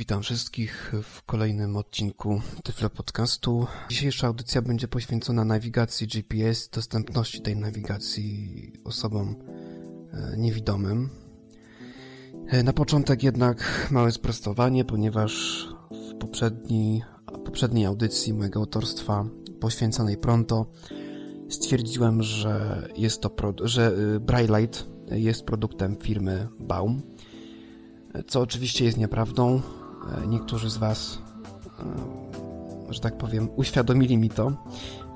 Witam wszystkich w kolejnym odcinku Tyflo Podcastu. Dzisiejsza audycja będzie poświęcona nawigacji GPS, dostępności tej nawigacji osobom e, niewidomym. E, na początek jednak małe sprostowanie, ponieważ w poprzedniej, poprzedniej audycji mojego autorstwa poświęconej Pronto stwierdziłem, że jest to że y, Braillite jest produktem firmy Baum, co oczywiście jest nieprawdą. E, niektórzy z Was, e, że tak powiem, uświadomili mi to,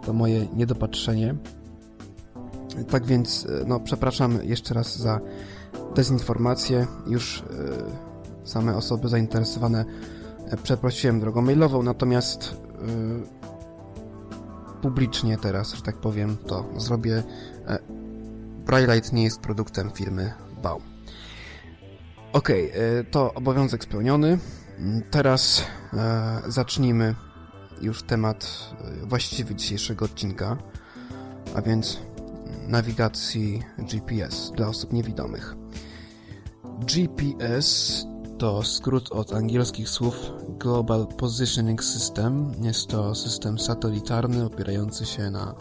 to moje niedopatrzenie. Tak więc, e, no, przepraszam jeszcze raz za dezinformację. Już same osoby zainteresowane przeprosiłem drogą mailową, natomiast publicznie teraz, że tak powiem, to zrobię. Braillite nie jest produktem firmy Baum. Ok, to obowiązek spełniony. Teraz e, zacznijmy już temat e, właściwy dzisiejszego odcinka, a więc nawigacji GPS dla osób niewidomych. GPS to skrót od angielskich słów Global Positioning System. Jest to system satelitarny opierający się na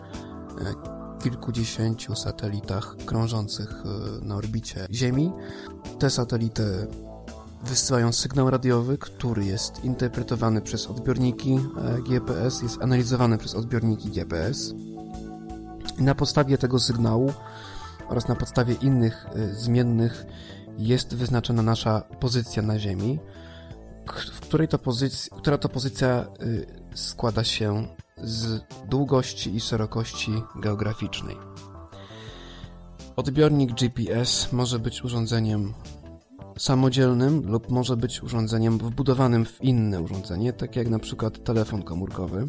e, kilkudziesięciu satelitach krążących e, na orbicie Ziemi. Te satelity wysyłają sygnał radiowy, który jest interpretowany przez odbiorniki e, GPS, jest analizowany przez odbiorniki GPS. I na podstawie tego sygnału oraz na podstawie innych e, zmiennych jest wyznaczona nasza pozycja na Ziemi, w której to pozycji, która to pozycja e, składa się z długości i szerokości geograficznej. Odbiornik GPS może być urządzeniem samodzielnym lub może być urządzeniem wbudowanym w inne urządzenie, tak jak na przykład telefon komórkowy.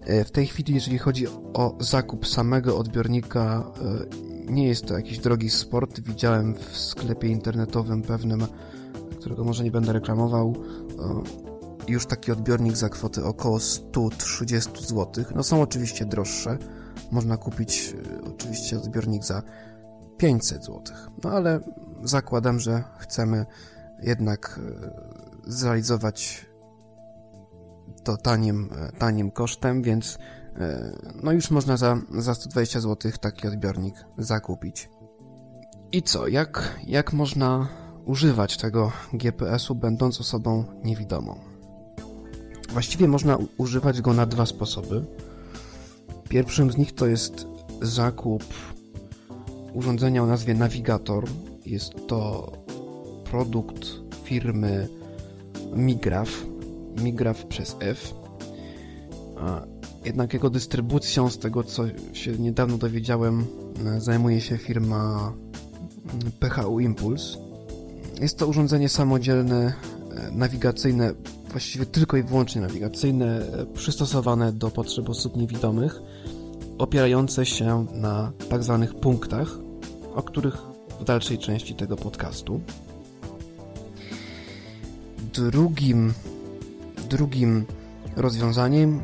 E, w tej chwili, jeżeli chodzi o zakup samego odbiornika, e, nie jest to jakiś drogi sport. Widziałem w sklepie internetowym pewnym, którego może nie będę reklamował, e, już taki odbiornik za kwotę około 130 zł. No są oczywiście droższe. Można kupić oczywiście odbiornik za 500 zł. No ale zakładam, że chcemy jednak e, zrealizować to tanim, e, tanim kosztem, więc e, no już można za, za 120 zł taki odbiornik zakupić. I co? Jak, jak można używać tego GPS-u, będąc osobą niewidomą? Właściwie można używać go na dwa sposoby. Pierwszym z nich to jest zakup urządzenia o nazwie Navigator. Jest to produkt firmy Migraf, Migraf przez F. Jednak jego dystrybucją, z tego co się niedawno dowiedziałem, zajmuje się firma PHU Impuls. Jest to urządzenie samodzielne, nawigacyjne, właściwie tylko i wyłącznie nawigacyjne, przystosowane do potrzeb osób niewidomych, opierające się na tak zwanych punktach, o których w dalszej części tego podcastu. Drugim, drugim rozwiązaniem,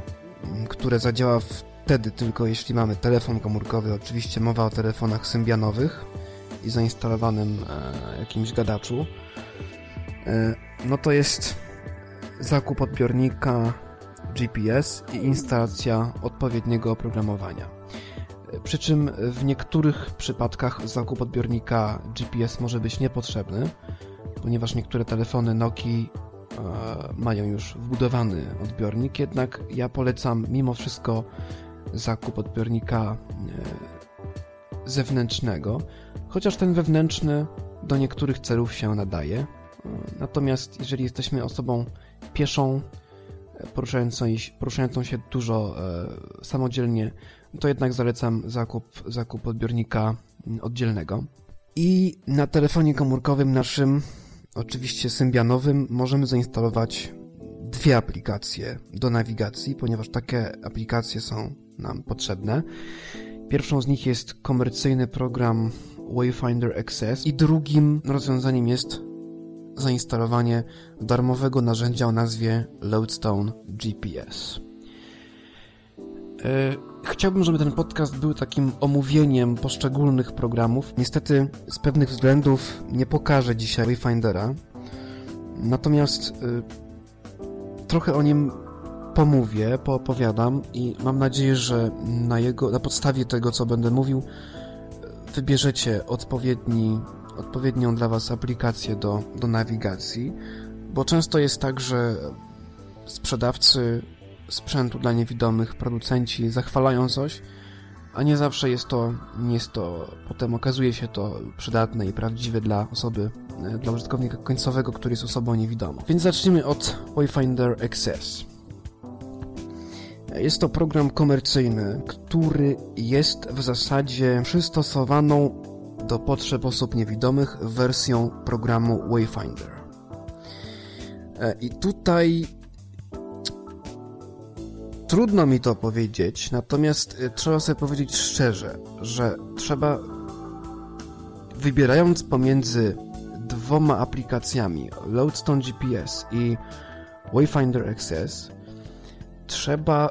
które zadziała wtedy tylko jeśli mamy telefon komórkowy, oczywiście mowa o telefonach symbianowych i zainstalowanym e, jakimś gadaczu, e, no to jest zakup odbiornika GPS i instalacja odpowiedniego oprogramowania. Przy czym w niektórych przypadkach zakup odbiornika GPS może być niepotrzebny, ponieważ niektóre telefony Nokia e, mają już wbudowany odbiornik, jednak ja polecam mimo wszystko zakup odbiornika e, zewnętrznego, chociaż ten wewnętrzny do niektórych celów się nadaje. E, natomiast jeżeli jesteśmy osobą pieszą, poruszającą się dużo samodzielnie to jednak zalecam zakup, zakup odbiornika oddzielnego. I na telefonie komórkowym naszym, oczywiście symbianowym, możemy zainstalować dwie aplikacje do nawigacji, ponieważ takie aplikacje są nam potrzebne. Pierwszą z nich jest komercyjny program Wayfinder XS i drugim rozwiązaniem jest zainstalowanie darmowego narzędzia o nazwie Lodestone GPS. Chciałbym, żeby ten podcast był takim omówieniem poszczególnych programów. Niestety z pewnych względów nie pokażę dzisiaj Wayfindera, Natomiast y, trochę o nim pomówię, poopowiadam i mam nadzieję, że na, jego, na podstawie tego, co będę mówił, wybierzecie odpowiedni, odpowiednią dla Was aplikację do, do nawigacji, bo często jest tak, że sprzedawcy sprzętu dla niewidomych, producenci zachwalają coś, a nie zawsze jest to, jest to, potem okazuje się to przydatne i prawdziwe dla osoby, dla użytkownika końcowego, który jest osobą niewidomą. Więc zacznijmy od Wayfinder XS. Jest to program komercyjny, który jest w zasadzie przystosowaną do potrzeb osób niewidomych wersją programu Wayfinder. E, I tutaj trudno mi to powiedzieć, natomiast e, trzeba sobie powiedzieć szczerze, że trzeba wybierając pomiędzy dwoma aplikacjami Loadstone GPS i Wayfinder XS trzeba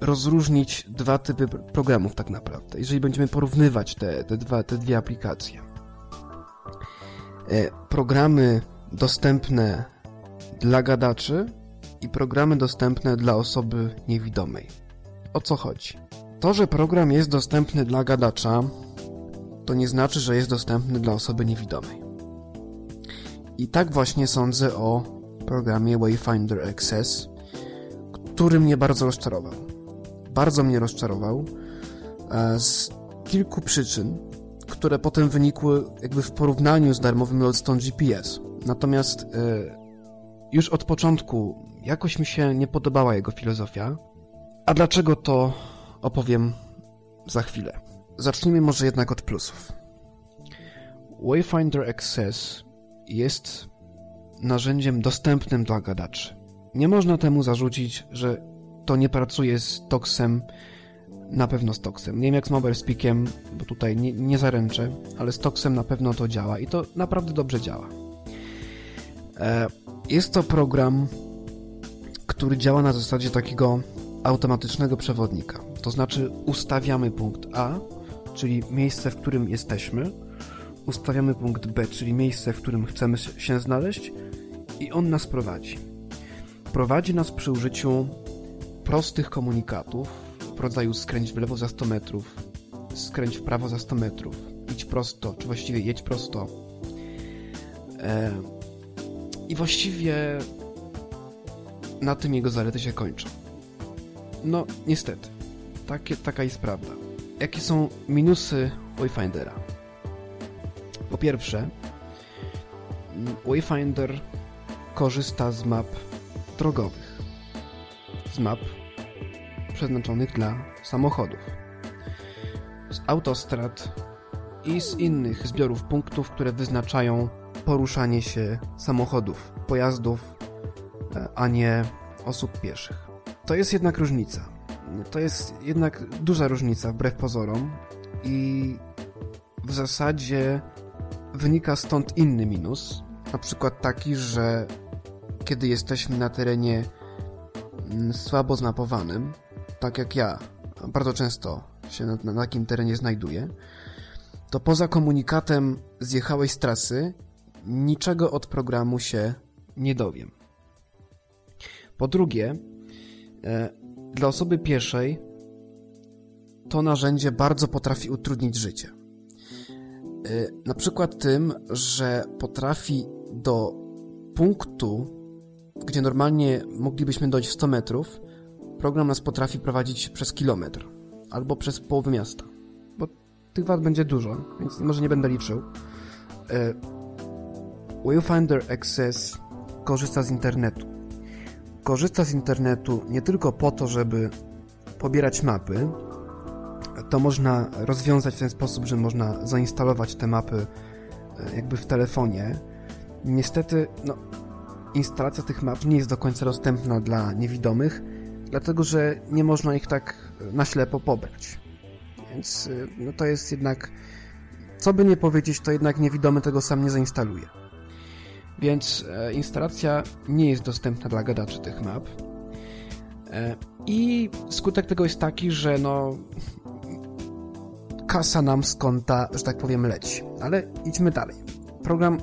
rozróżnić dwa typy programów tak naprawdę, jeżeli będziemy porównywać te, te, dwa, te dwie aplikacje. E, programy dostępne dla gadaczy i programy dostępne dla osoby niewidomej. O co chodzi? To, że program jest dostępny dla gadacza, to nie znaczy, że jest dostępny dla osoby niewidomej. I tak właśnie sądzę o programie Wayfinder XS, który mnie bardzo rozczarował. Bardzo mnie rozczarował e, z kilku przyczyn, które potem wynikły jakby w porównaniu z darmowym Lodestone GPS. Natomiast e, już od początku jakoś mi się nie podobała jego filozofia. A dlaczego to opowiem za chwilę. Zacznijmy może jednak od plusów. Wayfinder XS jest narzędziem dostępnym dla gadaczy. Nie można temu zarzucić, że to nie pracuje z Toxem, na pewno z Toxem. Nie wiem jak z Mobile Speakiem, bo tutaj nie, nie zaręczę, ale z Toxem na pewno to działa i to naprawdę dobrze działa. E, jest to program, który działa na zasadzie takiego automatycznego przewodnika. To znaczy ustawiamy punkt A, czyli miejsce, w którym jesteśmy, ustawiamy punkt B, czyli miejsce, w którym chcemy się znaleźć i on nas prowadzi. Prowadzi nas przy użyciu prostych komunikatów w rodzaju skręć w lewo za 100 metrów, skręć w prawo za 100 metrów, idź prosto, czy właściwie jedź prosto. E, I właściwie na tym jego zalety się kończą. No, niestety. Taka jest prawda. Jakie są minusy Wayfindera? Po pierwsze, Wayfinder korzysta z map drogowych. Z map przeznaczonych dla samochodów. Z autostrad i z innych zbiorów punktów, które wyznaczają poruszanie się samochodów, pojazdów, e, a nie osób pieszych. To jest jednak różnica. To jest jednak duża różnica wbrew pozorom i w zasadzie wynika stąd inny minus, na przykład taki, że kiedy jesteśmy na terenie mm, słabo zmapowanym, tak jak ja bardzo często się na, na takim terenie znajduję, to poza komunikatem zjechałeś z trasy, niczego od programu się nie dowiem. Po drugie, e, dla osoby pieszej to narzędzie bardzo potrafi utrudnić życie. E, na przykład tym, że potrafi do punktu, gdzie normalnie moglibyśmy dojść w 100 metrów, program nas potrafi prowadzić przez kilometr albo przez połowę miasta. Bo tych wad będzie dużo, więc może nie będę liczył. E, Wayfinder Access korzysta z internetu. Korzysta z internetu nie tylko po to, żeby pobierać mapy, to można rozwiązać w ten sposób, że można zainstalować te mapy e, jakby w telefonie. Niestety, no, instalacja tych map nie jest do końca dostępna dla niewidomych, dlatego że nie można ich tak na ślepo pobrać. Więc e, no, to jest jednak, co by nie powiedzieć, to jednak niewidomy tego sam nie zainstaluje. Więc e, instalacja nie jest dostępna dla gadaczy tych map. I skutek tego jest taki, że no kasa nam z konta, że tak powiem, leci. Ale idźmy dalej. Program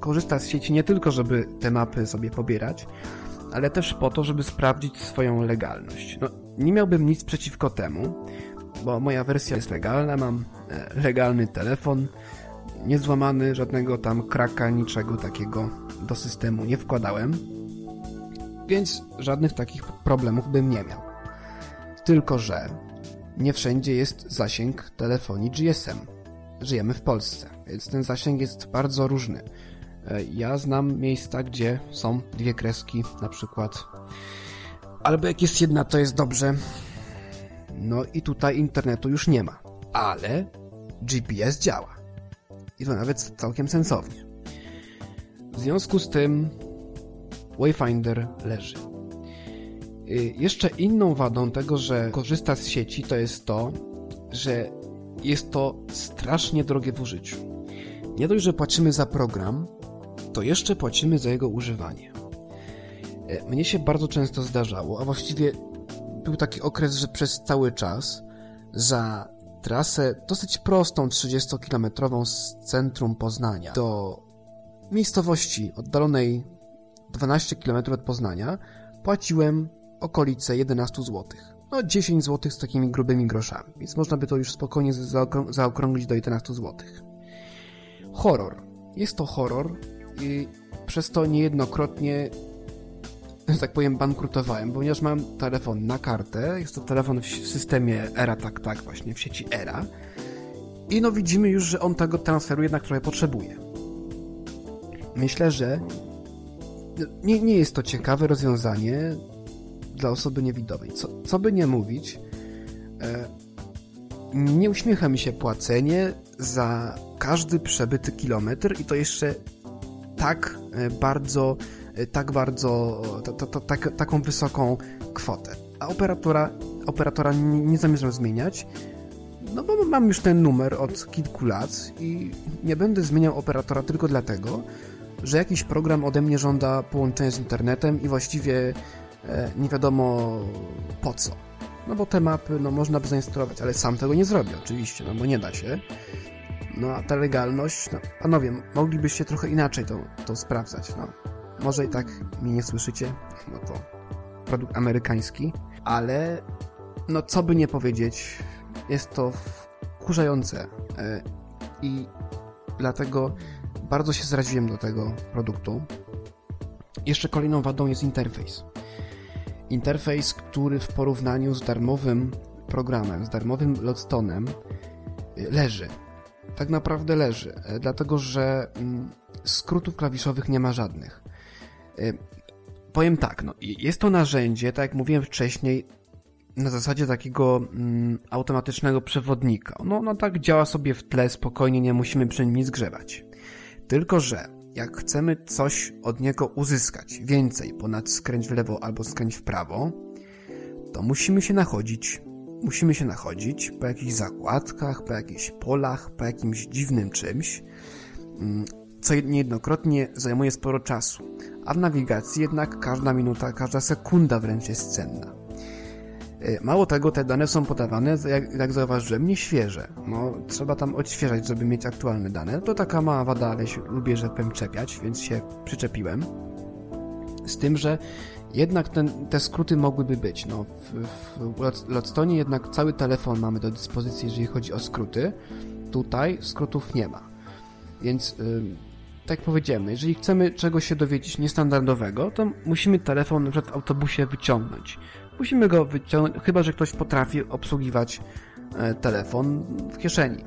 korzysta z sieci nie tylko, żeby te mapy sobie pobierać, ale też po to, żeby sprawdzić swoją legalność. No, nie miałbym nic przeciwko temu, bo moja wersja jest legalna, mam e, legalny telefon, niezłamany, żadnego tam kraka, niczego takiego do systemu nie wkładałem, więc żadnych takich problemów bym nie miał. Tylko, że nie wszędzie jest zasięg telefonii GSM. Żyjemy w Polsce, więc ten zasięg jest bardzo różny. E, ja znam miejsca, gdzie są dwie kreski, na przykład. Albo jak jest jedna, to jest dobrze. No i tutaj internetu już nie ma. Ale GPS działa. I to nawet całkiem sensownie. W związku z tym Wayfinder leży. Y, jeszcze inną wadą tego, że korzysta z sieci, to jest to, że jest to strasznie drogie w użyciu. Nie dość, że płacimy za program, to jeszcze płacimy za jego używanie. Y, mnie się bardzo często zdarzało, a właściwie był taki okres, że przez cały czas za trasę dosyć prostą, 30-kilometrową z centrum Poznania do miejscowości oddalonej 12 km od Poznania płaciłem okolice 11 zł. No 10 zł z takimi grubymi groszami, więc można by to już spokojnie zaokrąglić do 11 zł. Horror. Jest to horror i przez to niejednokrotnie że tak powiem, bankrutowałem, ponieważ mam telefon na kartę, jest to telefon w systemie ERA, tak, tak, właśnie, w sieci ERA i no widzimy już, że on tego transferu jednak trochę potrzebuje. Myślę, że nie, nie jest to ciekawe rozwiązanie dla osoby niewidomej. Co, co by nie mówić, e, nie uśmiecha mi się płacenie za każdy przebyty kilometr i to jeszcze tak e, bardzo, tak bardzo, tak, taką wysoką kwotę. A operatora, operatora nie, nie zamierzam zmieniać, no bo mam już ten numer od kilku lat i nie będę zmieniał operatora tylko dlatego, że jakiś program ode mnie żąda połączenia z internetem i właściwie e, nie wiadomo po co. No bo te mapy no, można by zainstalować, ale sam tego nie zrobię oczywiście, no bo nie da się. No a ta legalność, no panowie, moglibyście trochę inaczej to, to sprawdzać, no. Może i tak mnie nie słyszycie, no to produkt amerykański, ale no co by nie powiedzieć, jest to wkurzające e, i dlatego bardzo się zraziłem do tego produktu. Jeszcze kolejną wadą jest interfejs. Interfejs, który w porównaniu z darmowym programem, z darmowym Lodstonem leży. Tak naprawdę leży, e, dlatego że mm, skrótów klawiszowych nie ma żadnych. E, powiem tak, no, jest to narzędzie, tak jak mówiłem wcześniej, na zasadzie takiego mm, automatycznego przewodnika. No, no tak działa sobie w tle, spokojnie, nie musimy przy nim nic grzebać. Tylko, że jak chcemy coś od niego uzyskać więcej, ponad skręć w lewo albo skręć w prawo, to musimy się nachodzić. Musimy się nachodzić po jakichś zakładkach, po jakichś polach, po jakimś dziwnym czymś, mm, co niejednokrotnie zajmuje sporo czasu. A w nawigacji jednak każda minuta, każda sekunda wręcz jest cenna. E, mało tego, te dane są podawane, jak, jak zauważyłem, nieświeże. No, trzeba tam odświeżać, żeby mieć aktualne dane. To taka mała wada, ale się lubię, powiem czepiać, więc się przyczepiłem. Z tym, że jednak ten, te skróty mogłyby być. No, w, w jednak cały telefon mamy do dyspozycji, jeżeli chodzi o skróty. Tutaj skrótów nie ma. Więc, yy, tak jak powiedziałem, jeżeli chcemy czegoś się dowiedzieć niestandardowego, to musimy telefon na przykład w autobusie wyciągnąć. Musimy go wyciągnąć, chyba że ktoś potrafi obsługiwać e, telefon w kieszeni.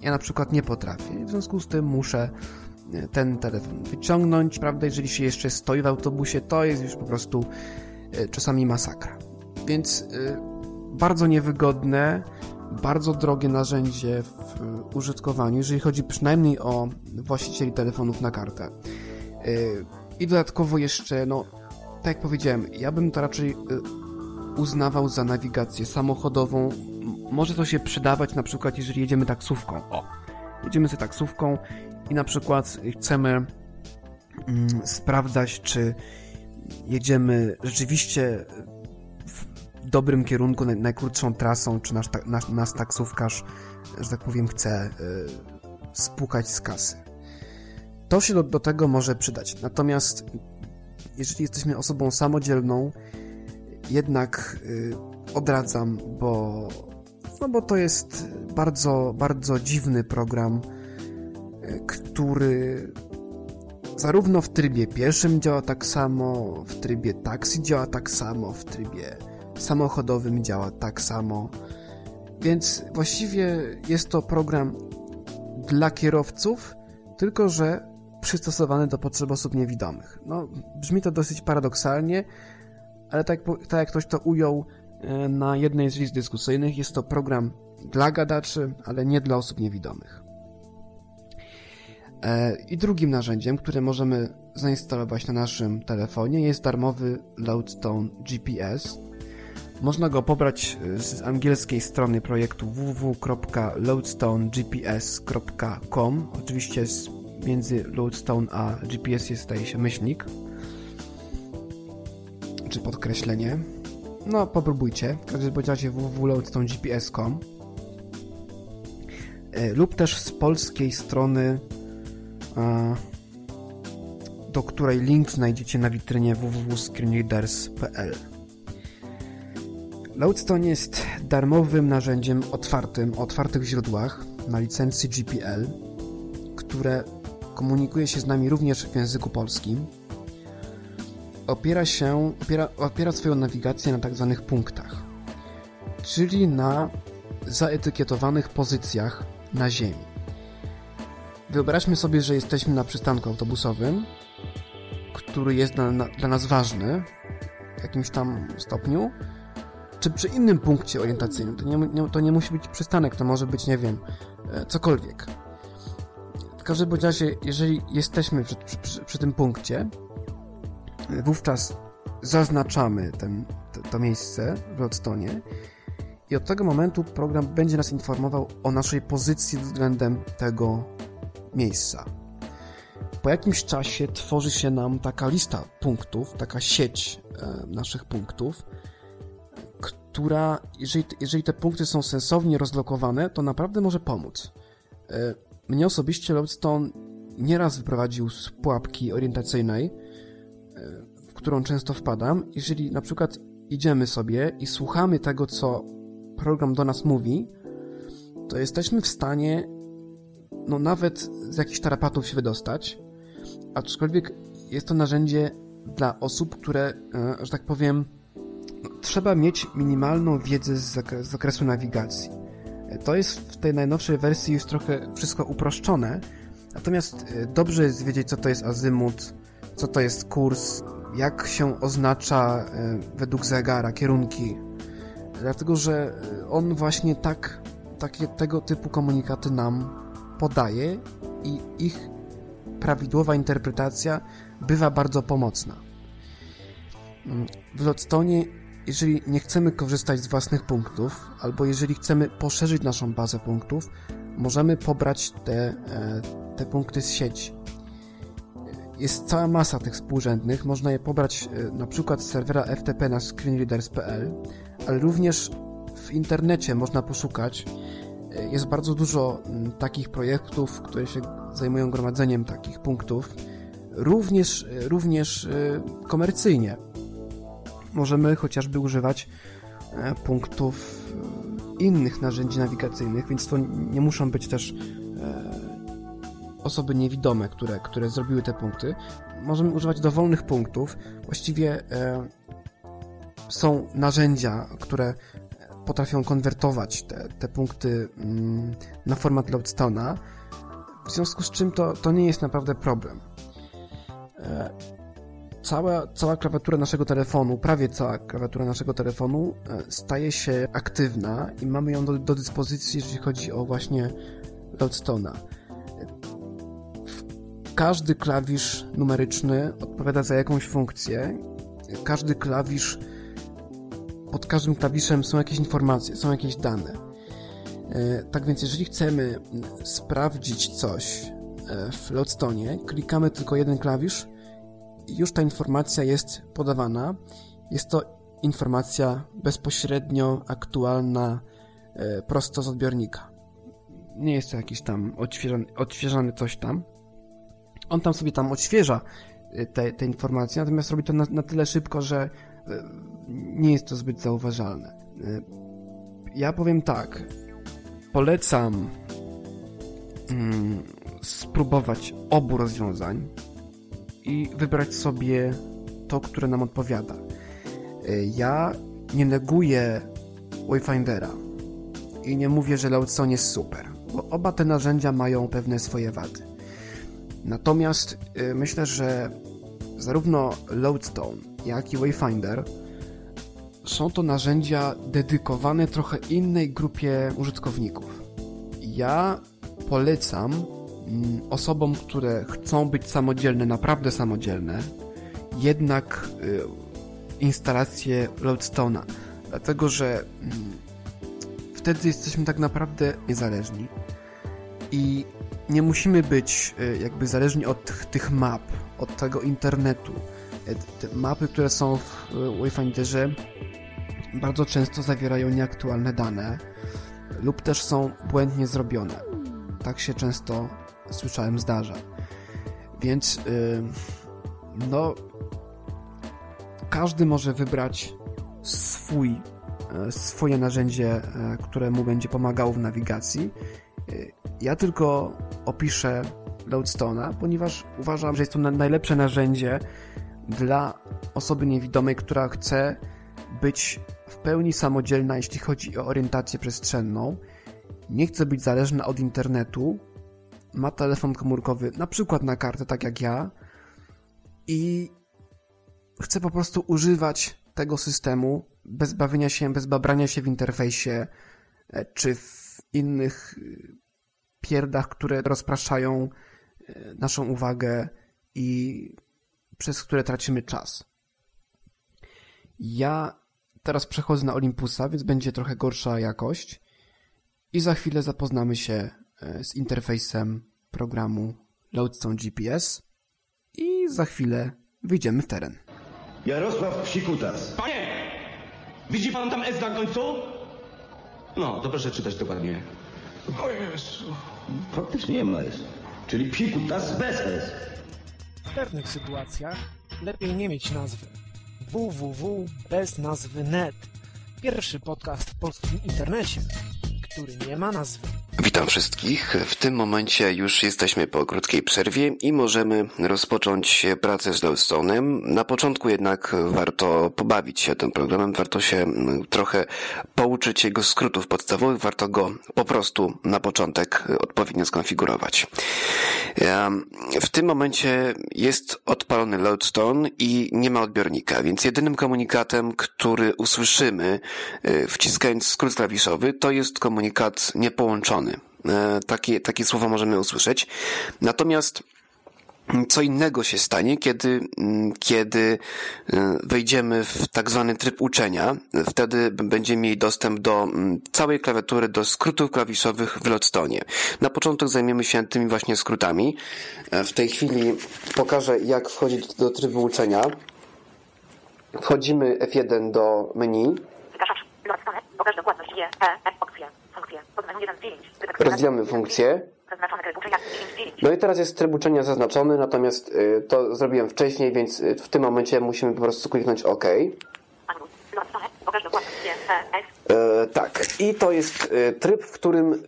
Ja na przykład nie potrafię, w związku z tym muszę e, ten telefon wyciągnąć. Prawda, jeżeli się jeszcze stoi w autobusie, to jest już po prostu e, czasami masakra. Więc bardzo niewygodne, bardzo drogie narzędzie w użytkowaniu, jeżeli chodzi przynajmniej o właścicieli telefonów na kartę. I dodatkowo jeszcze, no, tak jak powiedziałem, ja bym to raczej uznawał za nawigację samochodową. Może to się przydawać na przykład, jeżeli jedziemy taksówką. O, jedziemy sobie taksówką i na przykład chcemy mm, sprawdzać, czy jedziemy rzeczywiście dobrym kierunku, najkrótszą trasą, czy nasz, nasz, taksówkarz, że tak powiem, chce y, spukać z kasy To się do, do tego może przydać. Natomiast jeżeli jesteśmy osobą samodzielną, jednak y, odradzam, bo, no bo to jest bardzo, bardzo dziwny program, y, który zarówno w trybie pieszym działa tak samo, w trybie taksi działa tak samo, w trybie samochodowym działa tak samo. Więc właściwie jest to program dla kierowców, tylko że przystosowany do potrzeb osób niewidomych. No, brzmi to dosyć paradoksalnie, ale tak, tak jak ktoś to ujął e, na jednej z list dyskusyjnych, jest to program dla gadaczy, ale nie dla osób niewidomych. E, I drugim narzędziem, które możemy zainstalować na naszym telefonie jest darmowy Loadstone GPS. Można go pobrać e, z angielskiej strony projektu www.loadstonegps.com. Oczywiście między Loadstone a GPS jest staje się myślnik czy podkreślenie. No, popróbujcie. W każdym razie www.loadstonegps.com e, lub też z polskiej strony do której link znajdziecie na witrynie www.screenreaders.pl Loadstone jest darmowym narzędziem otwartym, o otwartych źródłach na licencji GPL, które komunikuje się z nami również w języku polskim. Opiera się, opiera, opiera swoją nawigację na tak zwanych punktach, czyli na zaetykietowanych pozycjach na Ziemi. Wyobraźmy sobie, że jesteśmy na przystanku autobusowym, który jest dla, dla nas ważny w jakimś tam stopniu, czy przy innym punkcie orientacyjnym. To nie, nie, to nie musi być przystanek, to może być, nie wiem, e, cokolwiek. W każdym razie, jeżeli jesteśmy przy, przy, przy tym punkcie, wówczas zaznaczamy ten, to, to miejsce w Lodstonie i od tego momentu program będzie nas informował o naszej pozycji względem tego miejsca. Po jakimś czasie tworzy się nam taka lista punktów, taka sieć e, naszych punktów, która, jeżeli, jeżeli te punkty są sensownie rozlokowane, to naprawdę może pomóc. E, mnie osobiście Lodestone nieraz wyprowadził z pułapki orientacyjnej, e, w którą często wpadam. Jeżeli na przykład idziemy sobie i słuchamy tego, co program do nas mówi, to jesteśmy w stanie no nawet z jakichś tarapatów się wydostać, aczkolwiek jest to narzędzie dla osób, które, e, że tak powiem, trzeba mieć minimalną wiedzę z, zakresu nawigacji. E, to jest w tej najnowszej wersji już trochę wszystko uproszczone, natomiast e, dobrze jest wiedzieć, co to jest azymut, co to jest kurs, jak się oznacza według zegara kierunki, dlatego że on właśnie tak, takie tego typu komunikaty nam podaje i ich prawidłowa interpretacja bywa bardzo pomocna. W Lodstone, jeżeli nie chcemy korzystać z własnych punktów, albo jeżeli chcemy poszerzyć naszą bazę punktów, możemy pobrać te, e, te punkty z sieci. Jest cała masa tych współrzędnych, można je pobrać e, na przykład z serwera FTP na screenreaders.pl, ale również w internecie można poszukać jest bardzo dużo takich projektów, które się zajmują gromadzeniem takich punktów, również, również komercyjnie. Możemy chociażby używać e, punktów y, innych narzędzi nawigacyjnych, więc to nie muszą być też e, osoby niewidome, które, które zrobiły te punkty. Możemy używać dowolnych punktów. Właściwie e, są narzędzia, które potrafią konwertować te, te punkty mm, na format Loadstone'a, w związku z czym to, to nie jest naprawdę problem. Cała, cała klawiatura naszego telefonu, prawie cała klawiatura naszego telefonu e, staje się aktywna i mamy ją do, do dyspozycji, jeżeli chodzi o właśnie Loadstone'a. Każdy klawisz numeryczny odpowiada za jakąś funkcję. Każdy klawisz pod każdym klawiszem są jakieś informacje, są jakieś dane. E, tak więc jeżeli chcemy sprawdzić coś e, w Lodestone, klikamy tylko jeden klawisz już ta informacja jest podawana. Jest to informacja bezpośrednio aktualna, e, prosto z odbiornika. Nie jest to jakiś tam odświeżany, odświeżany coś tam. on tam sobie tam odświeża y, te, te informacje, natomiast robi to na, na tyle szybko, że y, nie jest to zbyt zauważalne. Ja powiem tak, polecam mm, spróbować obu rozwiązań i wybrać sobie to, które nam odpowiada. Ja nie neguję Wayfindera i nie mówię, że Loudstone jest super, bo oba te narzędzia mają pewne swoje wady. Natomiast y, myślę, że zarówno Loadstone, jak i Wayfinder są to narzędzia dedykowane trochę innej grupie użytkowników. Ja polecam osobom, które chcą być samodzielne, naprawdę samodzielne, jednak y, instalację Loadstone'a, dlatego że mm, wtedy jesteśmy tak naprawdę niezależni i nie musimy być e, jakby zależni od tych, tych map, od tego internetu. E, te mapy, które są w Wayfinderze bardzo często zawierają nieaktualne dane lub też są błędnie zrobione. Tak się często słyszałem zdarza. Więc no każdy może wybrać swój, swoje narzędzie, które mu będzie pomagało w nawigacji. Ja tylko opiszę Loadstone'a, ponieważ uważam, że jest to najlepsze narzędzie dla osoby niewidomej, która chce być w pełni samodzielna, jeśli chodzi o orientację przestrzenną, nie chce być zależna od internetu, ma telefon komórkowy na przykład na kartę, tak jak ja, i chce po prostu używać tego systemu bez bawienia się, bez babrania się w interfejsie e, czy w innych pierdach, które rozpraszają e, naszą uwagę i przez które tracimy czas. Ja teraz przechodzę na Olympusa, więc będzie trochę gorsza jakość i za chwilę zapoznamy się e, z interfejsem programu Loadstone GPS i za chwilę wyjdziemy w teren. Jarosław Psikutas. Panie! Widzi pan tam S na końcu? No, to proszę czytać dokładnie. O Jezu. Faktycznie nie ma S. Czyli Psikutas bez S. W pewnych sytuacjach lepiej nie mieć nazwy. www bez nazwy net. Pierwszy podcast w polskim internecie, który nie ma nazwy. Witam wszystkich. W tym momencie już jesteśmy po krótkiej przerwie i możemy rozpocząć pracę z Glowstone'em. Na początku jednak warto pobawić się tym programem, warto się mm, trochę pouczyć jego skrótów podstawowych, warto go po prostu na początek odpowiednio skonfigurować. W tym momencie jest odpalony Loadstone i nie ma odbiornika, więc jedynym komunikatem, który usłyszymy y, wciskając skrót klawiszowy, to jest komunikat niepołączony. E, takie, takie słowa możemy usłyszeć. Natomiast co innego się stanie, kiedy, mm, kiedy e, wejdziemy w tak zwany tryb uczenia. Wtedy będziemy mieli dostęp do mm, całej klawiatury, do skrótów klawiszowych w Lodstone. Na początek zajmiemy się tymi właśnie skrótami. E, w tej chwili pokażę, jak wchodzić do trybu uczenia. Wchodzimy F1 do menu. Pokaż dokładność G, E, opcje, funkcje, Rozwijamy funkcję. No i teraz jest tryb uczenia zaznaczony, natomiast y, to zrobiłem wcześniej, więc y, w tym momencie musimy po prostu kliknąć OK. E, tak, i to jest y, tryb, w którym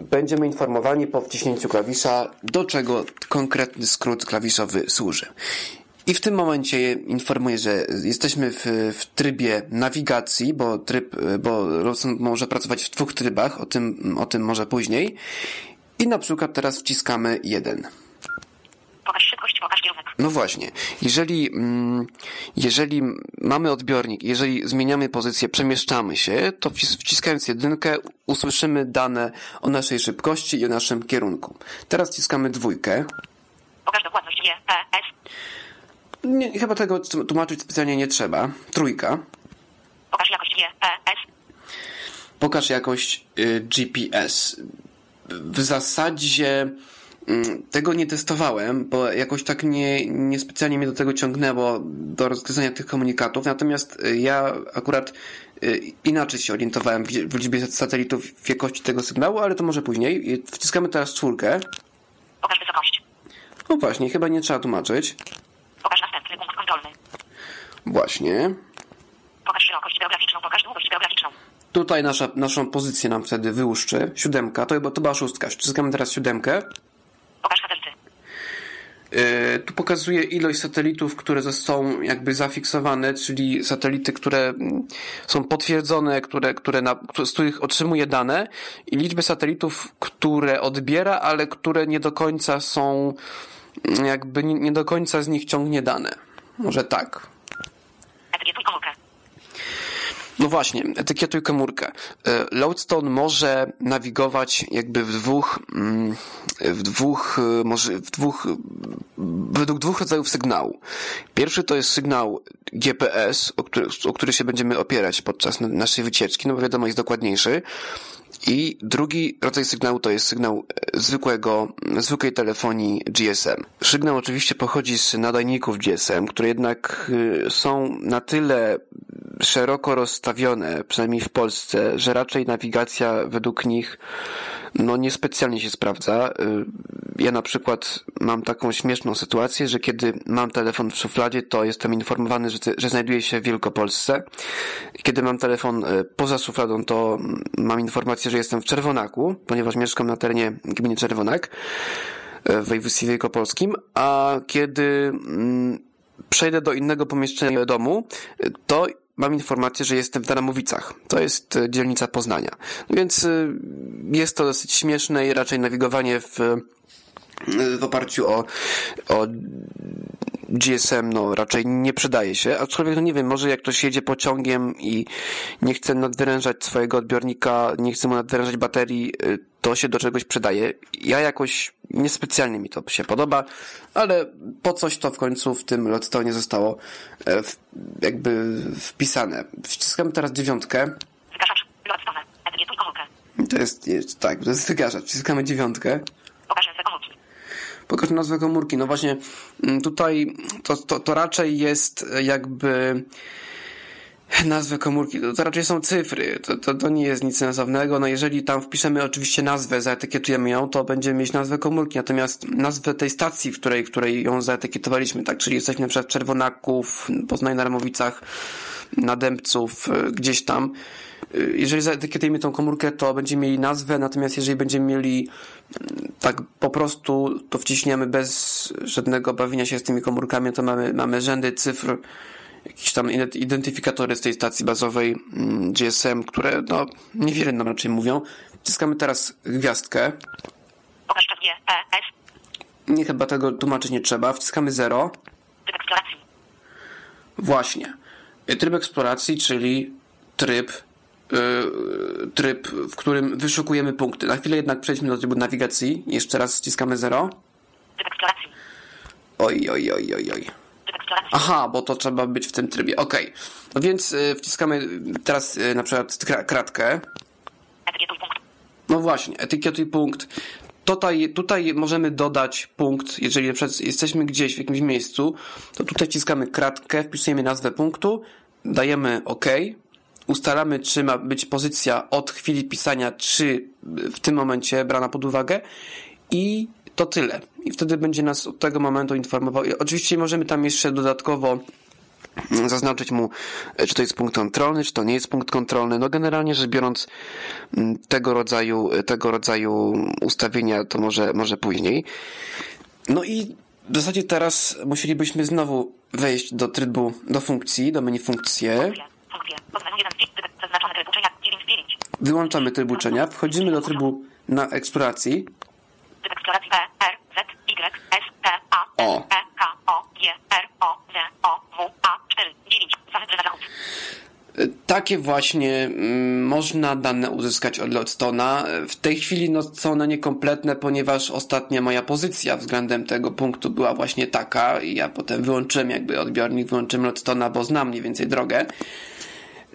będziemy informowani po wciśnięciu klawisza, do czego konkretny skrót klawiszowy służy. I w tym momencie informuję, że jesteśmy w, w trybie nawigacji, bo tryb, bo Lawson może pracować w dwóch trybach, o tym, o tym może później. I na przykład teraz wciskamy jeden. Pokaż szybkość, pokaż kierunek. No właśnie. Jeżeli, mm, jeżeli mamy odbiornik, jeżeli zmieniamy pozycję, przemieszczamy się, to wciskając jedynkę usłyszymy dane o naszej szybkości i o naszym kierunku. Teraz wciskamy dwójkę. Pokaż dokładność G, E. Nie, chyba tego tłumaczyć specjalnie nie trzeba. Trójka. Pokaż jakość GPS. Pokaż jakość y, GPS. W zasadzie mm, tego nie testowałem, bo jakoś tak nie, nie specjalnie mnie do tego ciągnęło, do rozgryzania tych komunikatów. Natomiast y, ja akurat y, inaczej się orientowałem w liczbie satelitów, w jakości tego sygnału, ale to może później. Wciskamy teraz czwórkę. Pokaż wysokość. No właśnie, chyba nie trzeba tłumaczyć. Pokaż następny punkt kontrolny. Właśnie. Pokaż szerokość geograficzną, pokaż długość geograficzną. Tutaj nasza, naszą pozycję nam wtedy wyłuszczy. Siódemka, to, to była szóstka. Wciskamy teraz siódemkę. Pokaż satelity. Yy, tu pokazuje ilość satelitów, które są jakby zafiksowane, czyli satelity, które mm, są potwierdzone, które, które na, z których otrzymuje dane i liczbę satelitów, które odbiera, ale które nie do końca są, mm, jakby nie, nie do końca z nich ciągnie dane. Może tak. Etykietuj komórkę. No właśnie, etykietuj komórkę. E, Lodestone może nawigować jakby w dwóch, mm, w dwóch, e, może w dwóch, e, według dwóch rodzajów sygnału. Pierwszy to jest sygnał GPS, o który, o który się będziemy opierać podczas na- naszej wycieczki, no bo wiadomo jest dokładniejszy. I drugi rodzaj sygnału to jest sygnał e, zwykłego, zwykłej telefonii GSM. Sygnał oczywiście pochodzi z nadajników GSM, które jednak y, są na tyle szeroko rozstawione, przynajmniej w Polsce, że raczej nawigacja według nich no niespecjalnie się sprawdza. Y, Ja na przykład mam taką śmieszną sytuację, że kiedy mam telefon w szufladzie, to jestem informowany, że, że znajduje się w Wielkopolsce. Kiedy mam telefon y, poza szufladą, to mm, mam informację, że jestem w Czerwonaku, ponieważ mieszkam na terenie gminy Czerwonak y, w województwie wielkopolskim, a kiedy mm, przejdę do innego pomieszczenia domu, to mam informację, że jestem w Daramowicach. To jest y, dzielnica Poznania. Więc y, jest to dosyć śmieszne i raczej nawigowanie w, y, w oparciu o, o GSM no raczej nie przydaje się, aczkolwiek no nie wiem, może jak ktoś jedzie pociągiem i nie chce nadwyrężać swojego odbiornika, nie chce mu nadwyrężać baterii, y, to się do czegoś przydaje. Ja jakoś niespecjalnie mi to się podoba, ale po coś to w końcu w tym Lodestone zostało e, w, jakby wpisane. Wciskam teraz dziewiątkę. Wygaszacz. Komórkę. To jest, jest tak, to jest wygaszacz. Wciskamy dziewiątkę. Pokaż nazwę komórki. No właśnie, mm, tutaj to, to, to raczej jest jakby nazwę komórki. To, to raczej są cyfry. To, to, to nie jest nic sensownego. No jeżeli tam wpiszemy oczywiście nazwę, zaetykietujemy ją, to będziemy mieć nazwę komórki. Natomiast nazwę tej stacji, w której, której ją zaetykietowaliśmy, tak? Czyli jesteśmy na przykład w Czerwonaków, Poznań na Ramowicach, e, gdzieś tam. E, Jeżeli zaetykietujemy tą komórkę, to będziemy mieli nazwę, natomiast jeżeli będziemy mieli tak po prostu, to wciśniemy bez żadnego bawienia się z tymi komórkami, to mamy, mamy rzędy cyfr, jakieś tam ident- identyfikatory z tej stacji bazowej mm, GSM, które no niewiele nam raczej mówią. Wciskamy teraz gwiazdkę. Pokaż czas G, E, S. Nie chyba tego tłumaczyć nie trzeba. Wciskamy 0. Tryb eksploracji. Właśnie. Tryb eksploracji, czyli tryb, tryb, w którym wyszukujemy punkty. Na chwilę jednak przejdźmy do trybu nawigacji. Jeszcze raz ściskamy 0. Tryb eksploracji. Oj, oj, oj, oj, oj. Aha, bo to trzeba być w tym trybie. Okej. No więc y, wciskamy teraz y, na przykład kra- kratkę. Etykietuj punkt. No właśnie, etykietuj punkt. Tutaj, tutaj możemy dodać punkt, jeżeli jesteśmy gdzieś w jakimś miejscu, to tutaj wciskamy kratkę, wpisujemy nazwę punktu, dajemy OK, ustalamy, czy ma być pozycja od chwili pisania, czy w tym momencie brana pod uwagę i to tyle. I wtedy będzie nas od tego momentu informował. I oczywiście możemy tam jeszcze dodatkowo zaznaczyć mu, e, czy to jest punkt kontrolny, czy to nie jest punkt kontrolny. No generalnie rzecz biorąc, m, tego rodzaju, tego rodzaju ustawienia to może, może później. No i w zasadzie teraz musielibyśmy znowu wejść do trybu, do funkcji, do menu funkcje. Funkcje. Funkcje. Poznaniu 1 z 5. Tryb zaznaczony tryb uczenia 9 z 9. Wyłączamy tryb uczenia, wchodzimy do trybu na eksploracji. Tryb eksploracji P, R, Z, Y, S, T, A, N, O. E, K, O, G, R, O, Z, O, W, A, 4, 9. Zachęty na zachód. Takie właśnie mm, można dane uzyskać od Lodestona. W tej chwili no, są one niekompletne, ponieważ ostatnia moja pozycja względem tego punktu była właśnie taka i ja potem wyłączyłem jakby odbiornik, wyłączyłem Lodestona, bo znam mniej więcej drogę.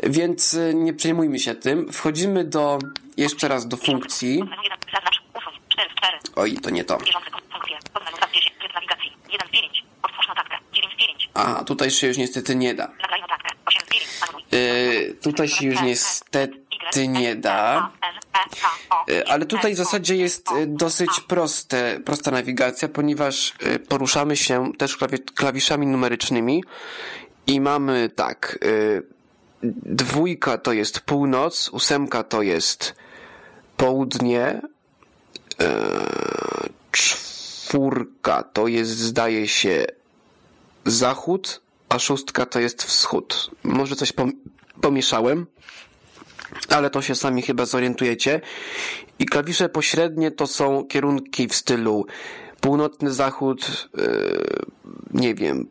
Więc y, nie przejmujmy się tym. Wchodzimy do, jeszcze raz do funkcji. Poznaniu 1. Zaznacz. Usuń. 4 z 4. Oj, to nie to. Bieżące kon- funkcje. Poznaniu 2 z 10. Tryb nawigacji. 1 z 9. Otwórz notatkę. 9 z 9. Aha, tutaj się już niestety nie da. Nagraj notatkę. 8 z 9. Anuluj. Yy, tutaj się już niestety nie da. E, Ale tutaj w zasadzie jest e, dosyć proste, prosta nawigacja, ponieważ poruszamy się też klawi- klawiszami numerycznymi i mamy tak, e, dwójka to jest północ, ósemka to jest południe, e, czwórka to jest zdaje się zachód, a szóstka to jest wschód. Może coś pom- pomieszałem, ale to się sami chyba zorientujecie. I klawisze pośrednie to są kierunki w stylu północny zachód, yy, nie wiem,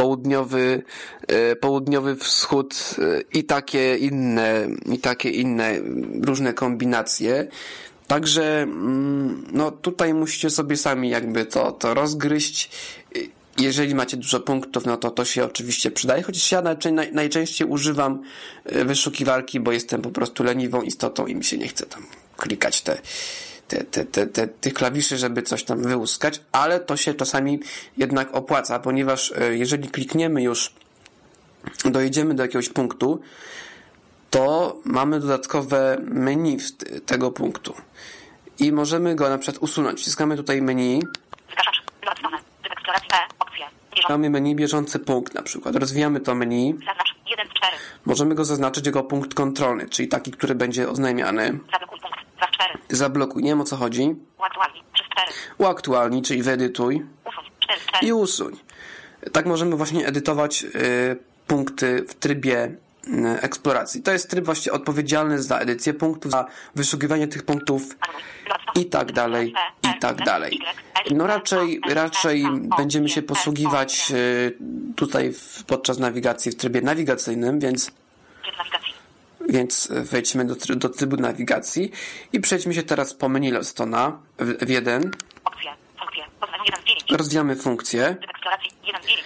południowy, e, południowy wschód e, i takie inne, i takie inne różne kombinacje. Także mm, no tutaj musicie sobie sami jakby to, to rozgryźć. Jeżeli macie dużo punktów, no to to się oczywiście przydaje, chociaż ja naj- najczęściej używam e, wyszukiwarki, bo jestem po prostu leniwą istotą i mi się nie chce tam klikać te, te, te, te, tych klawiszy, żeby coś tam wyłuskać, ale to się czasami jednak opłaca, ponieważ e, jeżeli klikniemy już, dojedziemy do jakiegoś punktu, to mamy dodatkowe menu tego punktu. I możemy go na przykład usunąć. Wciskamy tutaj menu, mamy menu bieżący punkt na przykład. Rozwijamy to menu, Zaznacz. 1 z 4. możemy go zaznaczyć jako punkt kontrolny, czyli taki, który będzie oznajmiany. Zablokuj punkt. 2 z 4. Zablokuj, nie wiem o co chodzi. Uaktualnij. 3 z 4. Uaktualnij, czyli wyedytuj. Usuń. 4 z 4. i usuń. Tak możemy właśnie edytować y, punkty w trybie y, eksploracji. To jest tryb właśnie odpowiedzialny za edycję punktów, za wyszukiwanie tych punktów i tak dalej, i tak dalej. No raczej, raczej będziemy się posługiwać y, tutaj podczas nawigacji w trybie nawigacyjnym, więc. Więc wejdźmy do, try- do trybu nawigacji i przejdźmy się teraz po menu Lostona w, w jeden. Opcje. Funkcje. Poznaj 1 z 9. Rozwijamy funkcję. Tryb eksploracji. 1 z 9.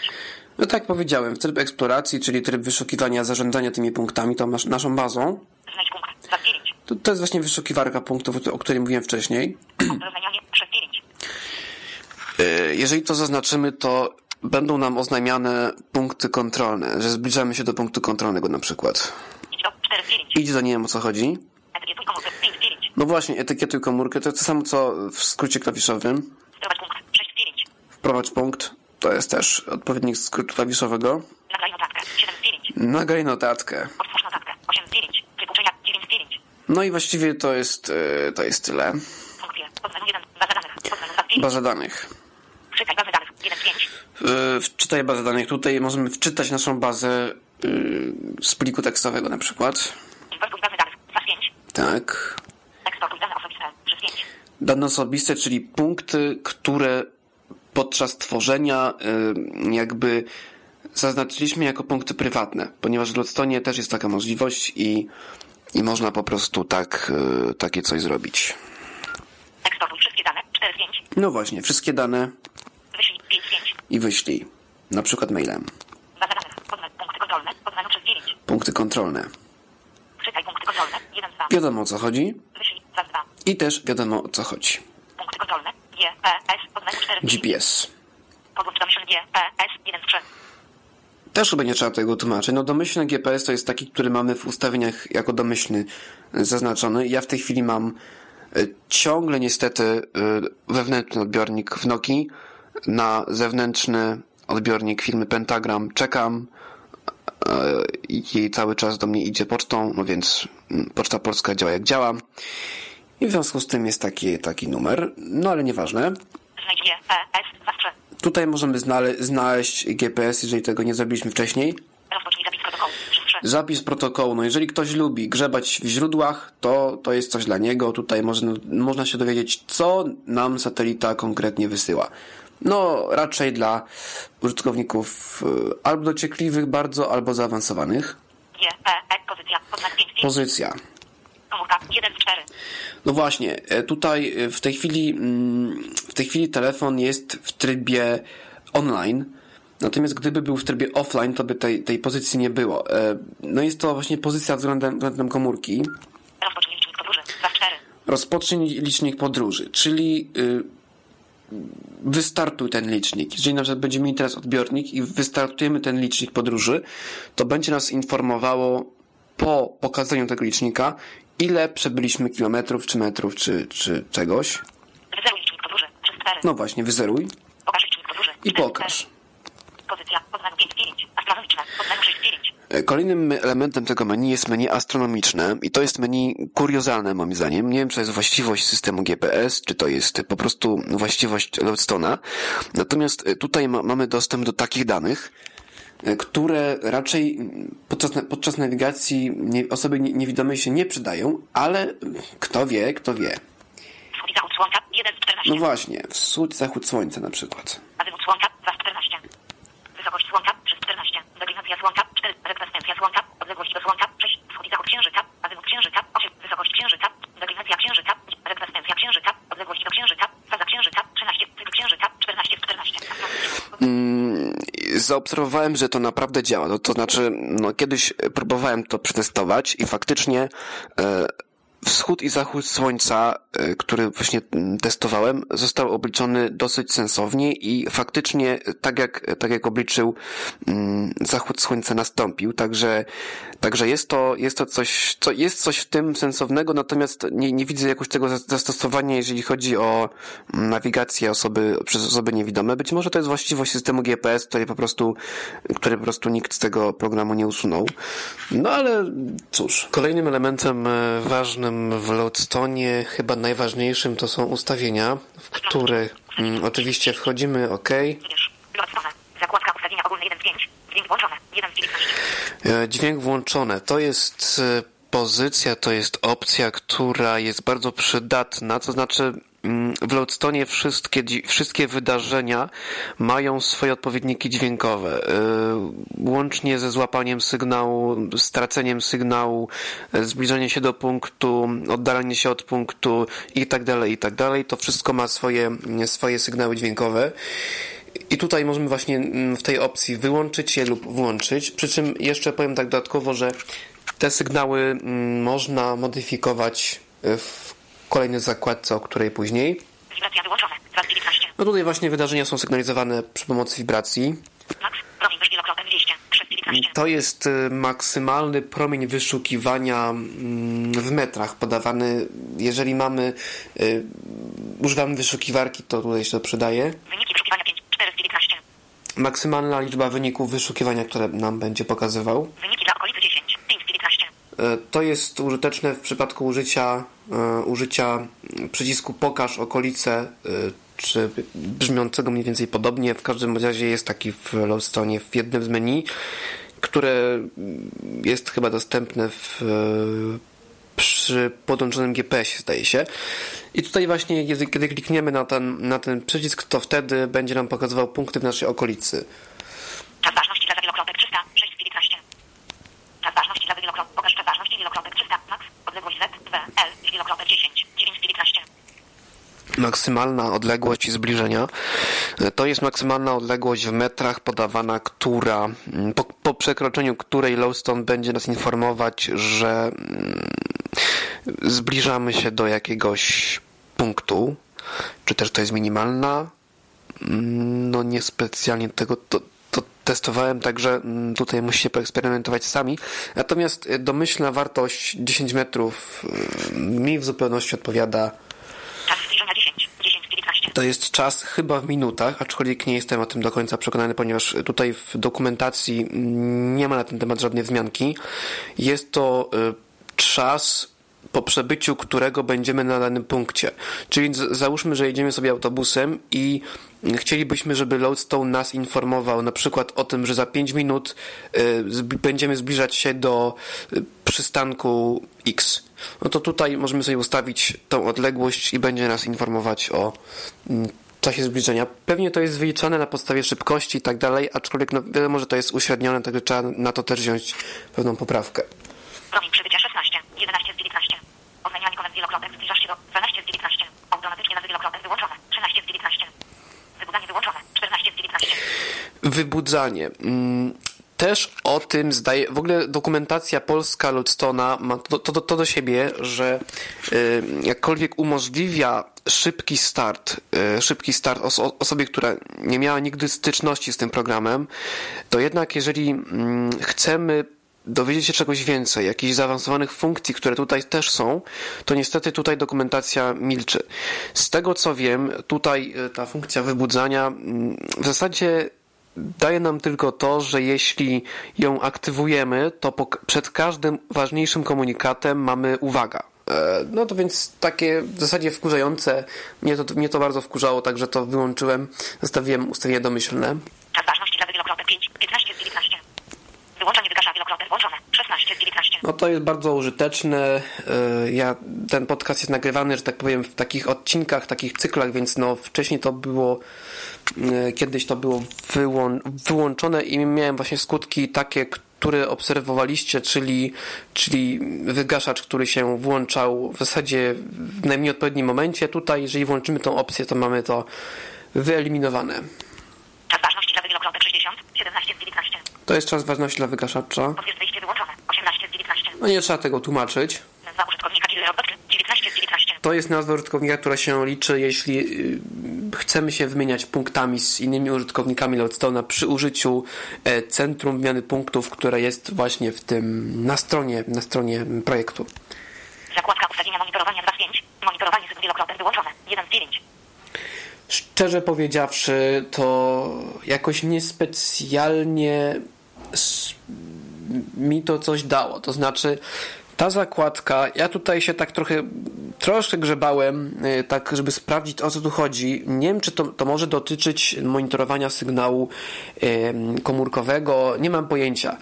No tak powiedziałem, tryb eksploracji, czyli tryb wyszukiwania, zarządzania tymi punktami, tą nasz, naszą bazą. Znajdź punkt. 2 z 9. To, to jest właśnie wyszukiwarka punktów, o której mówiłem wcześniej. Rozumianie. 3 z 9. Yy, Jeżeli to zaznaczymy, to będą nam oznajmiane punkty kontrolne, że zbliżamy się do punktu kontrolnego na przykład. Idź do 4 z 9. Idź do nie wiem o co chodzi. Etykietuj komórkę. 5 z 9. No właśnie, etykietuj komórkę, to jest to samo co w skrócie klawiszowym. Wprowadź punkt. 6 z 9. Wprowadź punkt, to jest też odpowiednik skrótu klawiszowego. Nagraj notatkę. 7 z 9. Nagraj notatkę. Otwórz notatkę. 8 z 9. Tryb uczenia. 9 z 9. No i właściwie to jest, yy, to jest tyle. Funkcje. Poznaj 1. Baza danych. Poznaj 2 z 5. Baza danych. Czytaj bazę danych. 1 z 5. Yy, wczytaj bazę danych. Tutaj możemy wczytać naszą bazę z pliku tekstowego na przykład. Importuj bazę danych. 2 z 5. Tak. Dane osobiste. 3 z 5. Dane osobiste, czyli punkty, które podczas tworzenia yy, jakby zaznaczyliśmy jako punkty prywatne, ponieważ w Lodstonie też jest taka możliwość i, i można po prostu tak, yy, takie coś zrobić. Eksportuj wszystkie dane. 4 z 5. No właśnie, wszystkie dane Wyślij 5 z 5. i wyślij. Na przykład mailem. Baza danych. Poznaj punkty kontrolne. Poznaj 3 z 9. Punkty kontrolne. Czytaj punkty kontrolne. 1 z 2. Wiadomo o co chodzi Wyślij 2 z 2. i też wiadomo o co chodzi. Punkty kontrolne. G, P, S. Poznaj 4 z 5. GPS. Podłącz domyślny G, P, S. 1 z 3. Też chyba nie trzeba tego tłumaczyć. No domyślny GPS to jest taki, który mamy w ustawieniach jako domyślny y, zaznaczony. Ja w tej chwili mam y, ciągle niestety y, wewnętrzny odbiornik w Nokii na zewnętrzny odbiornik firmy Pentagram. Czekam y, i cały czas do mnie idzie pocztą, no więc mm, Poczta Polska działa jak działa. I w związku z tym jest taki, taki numer. No ale nieważne. Znajdź G, P, S. 2 z 3. Tutaj możemy znale- znaleźć GPS, jeżeli tego nie zrobiliśmy wcześniej. Zapis protokołu. 3 z 3. Zapis protokołu. No jeżeli ktoś lubi grzebać w źródłach, to, to jest coś dla niego. Tutaj można, można się dowiedzieć, co nam satelita konkretnie wysyła. No, raczej dla użytkowników y, albo dociekliwych bardzo, albo zaawansowanych. E. Pozycja. Poznaj 5 z 5. Pozycja. Komórka. 1 z 4. No właśnie, e, tutaj e, w tej chwili, mm, w tej chwili telefon jest w trybie online. Natomiast gdyby był w trybie offline, to by tej, tej pozycji nie było. No jest to właśnie pozycja względem, względem komórki. Rozpocznij licznik podróży. 2 z 4. Rozpocznij licznik podróży, czyli y, wystartuj ten licznik. Jeżeli na przykład będziemy mieli teraz odbiornik i wystartujemy ten licznik podróży, to będzie nas informowało po pokazaniu tego licznika, ile przebyliśmy kilometrów, czy metrów, czy, czy czegoś. Wyzeruj licznik podróży. Przez 4. No właśnie, wyzeruj Pokaż licznik podróży. i pokaż. Pozycja. Podmenu 5 9. Astronomiczne. Podmenu 6 9. E, Kolejnym elementem tego menu jest menu astronomiczne i to jest menu kuriozalne moim zdaniem. Nie wiem, czy to jest właściwość systemu GPS, czy to jest po prostu właściwość Lodestone'a. Natomiast e, tutaj ma, mamy dostęp do takich danych, e, które raczej podczas, podczas nawigacji nie, osoby nie- niewidomej się nie przydają, ale kto wie, kto wie. Wschód i zachód słońca. 1 z 14. No właśnie, wschód, zachód słońca na przykład. Azymut słońca. 2 z 14. Wysokość słońca. 3 z 14. Deklinacja słońca. 4. Rekwescencja słońca. Odległość do słońca. 6. Wschód i zachód księżyca. Azymut księżyca. 8. Wysokość księżyca. Deklinacja księżyca. Rekwescencja księżyca. Odległość do księżyca. Faza księżyca. 13. Cykl księżyca. 14 z 14. zaobserwowałem, że to naprawdę działa. No, to znaczy, no, kiedyś próbowałem to przetestować i faktycznie e, wschód i zachód słońca, e, który właśnie mm, testowałem, został obliczony dosyć sensownie i faktycznie tak jak, tak jak obliczył, mm, zachód słońca nastąpił. Także, także jest to, jest to coś, co, jest coś w tym sensownego, natomiast nie, nie widzę jakoś tego zas- zastosowania, jeżeli chodzi o mm, nawigację osoby, przez osoby niewidome. Być może to jest właściwość systemu GPS, który po prostu, który po prostu nikt z tego programu nie usunął. No ale cóż. Kolejnym elementem e, ważnym w Loadstone, chyba najważniejszym, to są ustawienia, w które mm, oczywiście wchodzimy OK. Wybierz. Lodstone. Zakładka ustawienia ogólne 1 z 5. Dźwięk włączony. 1 z 19. E, Dźwięk włączone. To jest e, pozycja, to jest opcja, która jest bardzo przydatna. To znaczy, w Loadstone wszystkie, wszystkie wydarzenia mają swoje odpowiedniki dźwiękowe. E, Łącznie ze złapaniem sygnału, straceniem sygnału, e, zbliżenie się do punktu, oddalenie się od punktu i tak dalej, i tak dalej. To wszystko ma swoje, swoje sygnały dźwiękowe. I tutaj możemy właśnie mm, w tej opcji wyłączyć je lub włączyć. Przy czym jeszcze powiem tak dodatkowo, że te sygnały mm, można modyfikować y, w kolejnej zakładce, o której później. Wibracja wyłączone. 2 z 19. No tutaj właśnie wydarzenia są sygnalizowane przy pomocy wibracji. Max. Promień wyż wielokrotnie 200. 3 z 19. To jest y, maksymalny promień wyszukiwania mm, w metrach podawany. Jeżeli mamy, y, używamy wyszukiwarki, to tutaj się to przydaje. Wyniki wyszukiwania 5. 4 z 19. Maksymalna liczba wyników wyszukiwania, które nam będzie pokazywał. Wyniki dla okolicy 10. 5 z 19. E, To jest użyteczne w przypadku użycia, użycia przycisku pokaż okolice, e, czy brzmiącego mniej więcej podobnie. W każdym razie jest taki w Lowstone w jednym z menu, które jest chyba dostępne w, e, przy podłączonym GPS, zdaje się. I tutaj właśnie, kiedy klikniemy na ten, na ten przycisk, to wtedy będzie nam pokazywał punkty w naszej okolicy. Czas ważności dla wielokrotek 300. 6 z 19. Czas ważności dla wielokrotek. Pokaż czas ważności wielokrotek 300. Max. Odległość Z. W. L. Wielokrotek 10. 9 z 19. maksymalna odległość zbliżenia. E, To jest maksymalna odległość w metrach podawana, która mm, po, po przekroczeniu której Lowstone będzie nas informować, że mm, zbliżamy się do jakiegoś punktu. Czy też to jest minimalna? Mm, No niespecjalnie tego to testowałem, także mm, tutaj musicie poeksperymentować sami. Natomiast e, domyślna wartość 10 metrów e, mi w zupełności odpowiada Czas zbliżenia 10. 10 z 19. to jest czas chyba w minutach, aczkolwiek nie jestem o tym do końca przekonany, ponieważ tutaj w dokumentacji mm, nie ma na ten temat żadnej wzmianki. Jest to y, czas po przebyciu którego będziemy na danym punkcie. Czyli załóżmy, że jedziemy sobie autobusem i chcielibyśmy, żeby Lodestone nas informował na przykład o tym, że za 5 minut y, będziemy zbliżać się do y, przystanku X. No to tutaj możemy sobie ustawić tą odległość i będzie nas informować o mm, czasie zbliżenia. Pewnie to jest wyliczane na podstawie szybkości i tak dalej, aczkolwiek no, wiadomo, że to jest uśrednione, także trzeba na to też wziąć pewną poprawkę. Promień przybycia 16. 11 z 19. Oznajmianie komend wielokrotek. Zbliżasz się do 12 z 19. Automatycznie nazy wielokrotek wyłączone. 13 z 19. Wybudzanie wyłączone. 14 z 19. Wybudzanie. Mm, Też o tym zdaje, w ogóle dokumentacja polska Lodstona ma to, to, to do siebie, że y, jakkolwiek umożliwia szybki start, y, szybki start oso- osobie, która nie miała nigdy styczności z tym programem, to jednak jeżeli mm, chcemy dowiedzieć się czegoś więcej, jakichś zaawansowanych funkcji, które tutaj też są, to niestety tutaj dokumentacja milczy. Z tego co wiem, tutaj e, ta funkcja wybudzania mm, w zasadzie daje nam tylko to, że jeśli ją aktywujemy, to przed każdym ważniejszym komunikatem mamy uwaga. E, no to więc takie w zasadzie wkurzające. Mnie to, mnie to bardzo wkurzało, także to wyłączyłem. Zostawiłem ustawienie domyślne. Czas ważności dla wielokrotnych 5, 15 z 19. Wyłączanie wygasza wielokrotnych włączone. 16 z 19. No to jest bardzo użyteczne. E, ja, ten podcast jest nagrywany, że tak powiem, w takich odcinkach, takich cyklach, więc no wcześniej to było, e, kiedyś to było wyłą wyłączone i miałem właśnie skutki takie, które obserwowaliście, czyli, czyli wygaszacz, który się włączał w zasadzie w najmniej odpowiednim momencie. Tutaj, jeżeli włączymy tą opcję, to mamy to wyeliminowane. Czas ważności dla wielokrotnych 60, 17 z 19. To jest czas ważności dla wygaszacza. Potwierdź wyjście wyłączone. 18 z 19. No nie trzeba tego tłumaczyć. Nazwa użytkownika Killer Obecny. 19 z 19. To jest nazwa użytkownika, która się liczy, jeśli y, chcemy się wymieniać punktami z innymi użytkownikami Loadstone'a przy użyciu e, centrum wymiany punktów, które jest właśnie w tym, na stronie, na stronie projektu. Zakładka ustawienia monitorowania 2 z 5. Monitorowanie z wyłączone. 1 z 9. Szczerze powiedziawszy, to jakoś niespecjalnie mi to coś dało. To znaczy, ta zakładka, ja tutaj się tak trochę, troszkę grzebałem, y, tak żeby sprawdzić o co tu chodzi. Nie wiem, czy to, to może dotyczyć monitorowania sygnału komórkowego, nie mam pojęcia.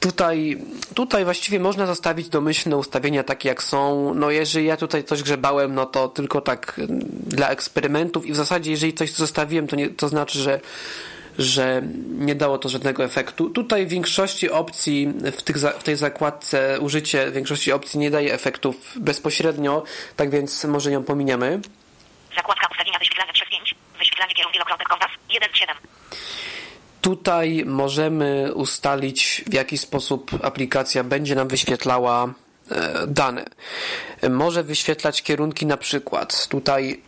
Tutaj, tutaj właściwie można zostawić domyślne ustawienia takie jak są. No jeżeli ja tutaj coś grzebałem, no to tylko tak dla eksperymentów i w zasadzie jeżeli coś zostawiłem, to, nie, to znaczy, że że nie dało to żadnego efektu. Tutaj w większości opcji, w, tych, w tej zakładce użycie większości opcji nie daje efektów bezpośrednio, tak więc może ją pominiemy. Zakładka ustawienia wyświetlania przez 5. Wyświetlanie kierunku wielokrotnych kompas 1 7. Tutaj możemy ustalić w jaki sposób aplikacja będzie nam wyświetlała e, dane. Może wyświetlać kierunki na przykład. Tutaj.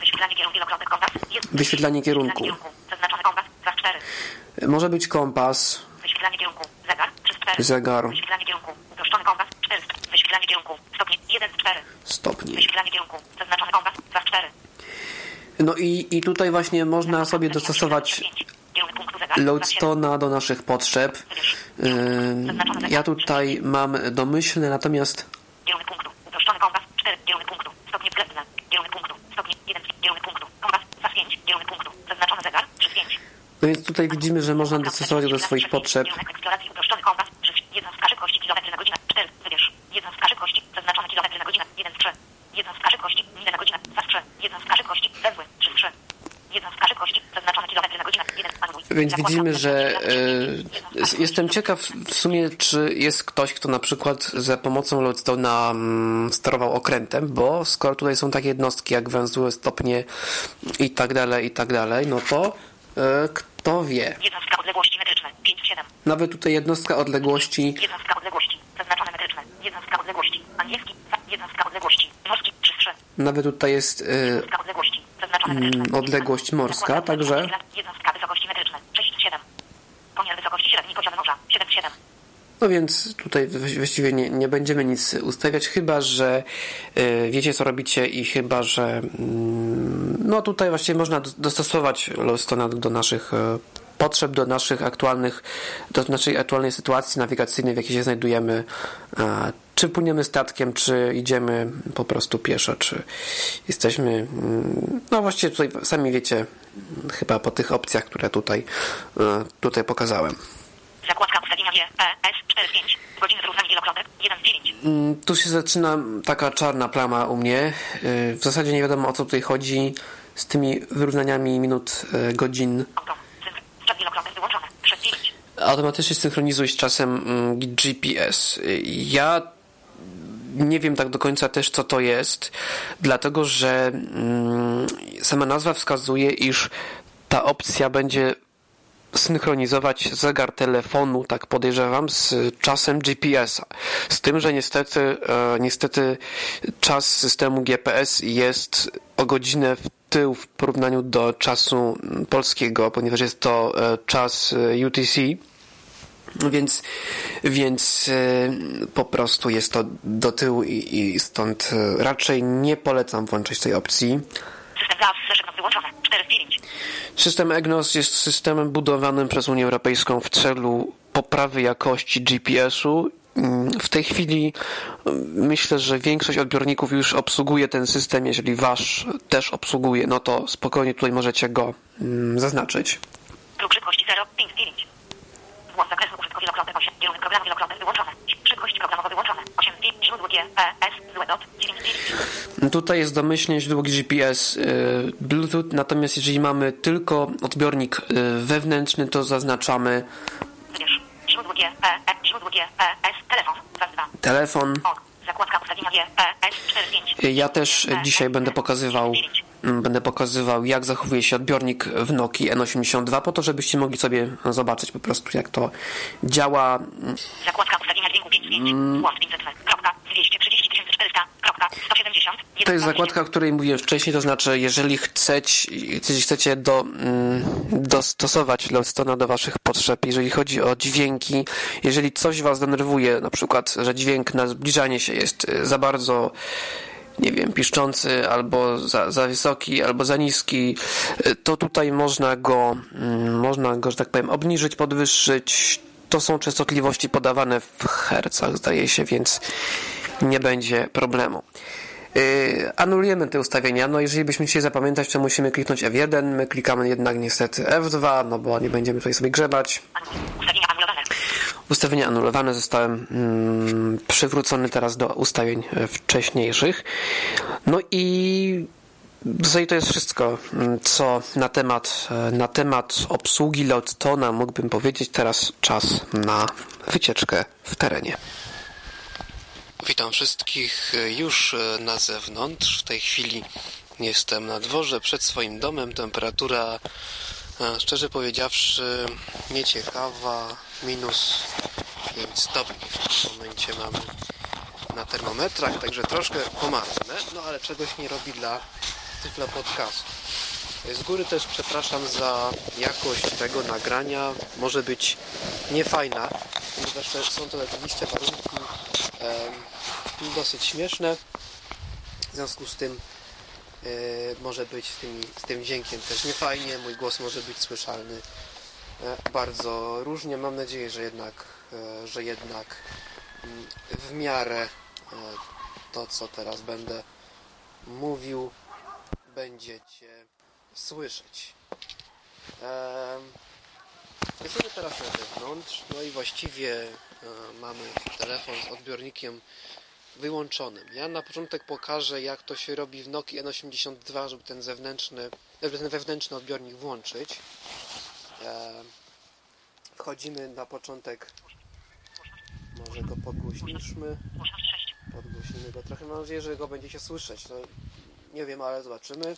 Wyświetlanie kierunku wielokrotnych kompas 1. Wyświetlanie kierunku. Zaznaczony kompas 2 z 4. Może być kompas, Wyświetlanie kierunku. Zegar 3 z 4. zegar, Wyświetlanie kierunku. Uproszczony kompas 4 z Wyświetlanie kierunku. Stopnie 1 z 4. stopnie. Wyświetlanie kierunku. Zaznaczony kompas 2 z 4. No i, i tutaj właśnie można sobie dostosować Kierunek punktu zegar 2 z 7. Loadstone'a do naszych potrzeb. Ja tutaj mam domyślne, natomiast Kierunek punktu. Uproszczony kompas 4. Kierunek punktu. Stopnie względne. Kierunek punktu. Stopnie 1. Kierunek punktu. Kompas 2 z 5. Kierunek punktu. Zaznaczony zegar 3 z 5. no więc tutaj widzimy, że można dostosować do swoich potrzeb. Kierunek eksploracji uproszczony kompas 3. Jednostka szybkości kilometry na godzinę 4. Wybierz. Jednostka szybkości. Zaznaczone kilometry na godzinę 1 z 3. Jednostka szybkości. Mile na godzinę 2 z 3. Jednostka szybkości. Węzły 3 z 3. Jednostka szybkości. Zaznaczone kilometry na godzinę 1 anuluj. Więc widzimy, że e, jestem ciekaw w sumie, czy jest ktoś, kto na przykład za pomocą Loadstone'a mm, sterował okrętem, bo skoro tutaj są takie jednostki jak węzły, stopnie i tak dalej, i tak dalej, no to e, kto wie. Jednostka odległości metryczne 5 z 7. Nawet tutaj jednostka odległości Jednostka odległości. Zaznaczone metryczne. Jednostka odległości. Angielski. Jednostka odległości. Morski 3 z 3. Nawet tutaj jest metryczne. Mm, odległość morska, także- wysokości- Jednostka wysokości metryczne. 6 z 7. Pomiar wysokości średniej poziomu morza. 7 z 7. No więc tutaj wła- właściwie nie, nie będziemy nic ustawiać, chyba że y, wiecie co robicie i chyba że mm, no tutaj właściwie można do- dostosować Loadstone'a do, naszych y, potrzeb, do naszych aktualnych, do naszej aktualnej sytuacji nawigacyjnej, w jakiej się znajdujemy. Czy płyniemy statkiem, czy idziemy po prostu pieszo, czy jesteśmy. mm, No właściwie tutaj sami wiecie, chyba po tych opcjach, które tutaj, y, tutaj pokazałem. Zakładka ustawienia G, P, S, 4 z 5. Godziny wyrównania wielokrotek, 1 z 9. Mm, Tu się zaczyna taka czarna plama u mnie. Yy, W zasadzie nie wiadomo o co tutaj chodzi z tymi wyrównaniami minut, yy, godzin. Auto, cyfr, czas wielokrotek wyłączone, 6 z 9. Automatycznie synchronizuj z czasem mm, GPS. Yy, Ja nie wiem tak do końca też co to jest, dlatego że mm, sama nazwa wskazuje, iż ta opcja będzie synchronizować zegar telefonu, tak podejrzewam, z czasem GPS-a. Z tym, że niestety, e, niestety czas systemu GPS jest o godzinę w tył w porównaniu do czasu polskiego, ponieważ jest to e, czas e, UTC. Więc, więc po prostu jest to do tyłu i, i stąd raczej nie polecam włączyć tej opcji. Fleszek wyłączone. 4 z 5. System EGNOS jest systemem budowanym przez Unię Europejską w celu poprawy jakości GPS-u. Mm, W tej chwili mm, myślę, że większość odbiorników już obsługuje ten system. Jeżeli wasz też obsługuje, no to spokojnie tutaj możecie go mm, zaznaczyć. Próg szybkości 0, 5 z 9. Włącz zakresu użytku wielokrotny 8. Kierunek programu wielokrotny wyłączone. Szybkość programowa wyłączone. 8 z 5. Źródło G, P, S, złe dot, 9 z 9. Tutaj jest domyślnie źródło GPS y, Bluetooth, natomiast jeżeli mamy tylko odbiornik y, wewnętrzny, to zaznaczamy Wybierz. Źródło G, P, E, źródło G, P, S, telefon, 2 z 2. telefon. Ok. Zakładka ustawienia G, P, S, 4 z 5. Ja też dzisiaj będę pokazywał, będę pokazywał, jak zachowuje się odbiornik w Nokii N82, po to, żebyście mogli sobie zobaczyć po prostu, jak to działa. Zakładka ustawienia dźwięku 5 z 5. Głos 500 kropka, 230 400 kropka, 170. To jest zakładka, o której mówiłem wcześniej, to znaczy, jeżeli chcecie, jeżeli chcecie do, mm, dostosować Lodestona do waszych potrzeb, jeżeli chodzi o dźwięki, jeżeli coś was denerwuje, na przykład, że dźwięk na zbliżanie się jest y, za bardzo nie wiem, piszczący, albo za, za wysoki, albo za niski, y, to tutaj można go, mm, można go, że tak powiem, obniżyć, podwyższyć. To są częstotliwości podawane w hercach, zdaje się, więc nie będzie problemu. Yy, anulujemy te ustawienia. No jeżeli byśmy chcieli zapamiętać, to musimy kliknąć F1. My klikamy jednak niestety F2, no bo nie będziemy tutaj sobie grzebać. Ustawienia anulowane. Zostałem mm, przywrócony teraz do ustawień e, wcześniejszych. No i zasadzie to jest wszystko, mm, co na temat, e, na temat obsługi Lodestona mógłbym powiedzieć. Teraz czas na wycieczkę w terenie. Witam wszystkich już e, na zewnątrz. W tej chwili jestem na dworze przed swoim domem. Temperatura, szczerze powiedziawszy, nieciekawa. Minus 5 stopni w tym momencie mamy na termometrach, także troszkę pomarznę, no ale czegoś nie robi dla Tyfla Podcastu. Z góry też przepraszam za jakość tego nagrania. Może być niefajna, ponieważ są to oczywiście warunki em, dosyć śmieszne. W związku z tym e, może być z, tymi, z tym dźwiękiem też niefajnie. Mój głos może być słyszalny e, bardzo różnie. Mam nadzieję, że jednak, e, że jednak mm, w miarę e, to, co teraz będę mówił, będziecie słyszeć. Jesteśmy teraz na zewnątrz, no i właściwie e, mamy telefon z odbiornikiem wyłączonym. Ja na początek pokażę, jak to się robi w Nokii N82, żeby ten zewnętrzny, żeby ten wewnętrzny odbiornik włączyć. E, Wchodzimy na początek, może go podgłośniczmy, Głośność 6. podgłośnimy go trochę, mam nadzieję, że go będziecie słyszeć. No, nie wiem, ale zobaczymy.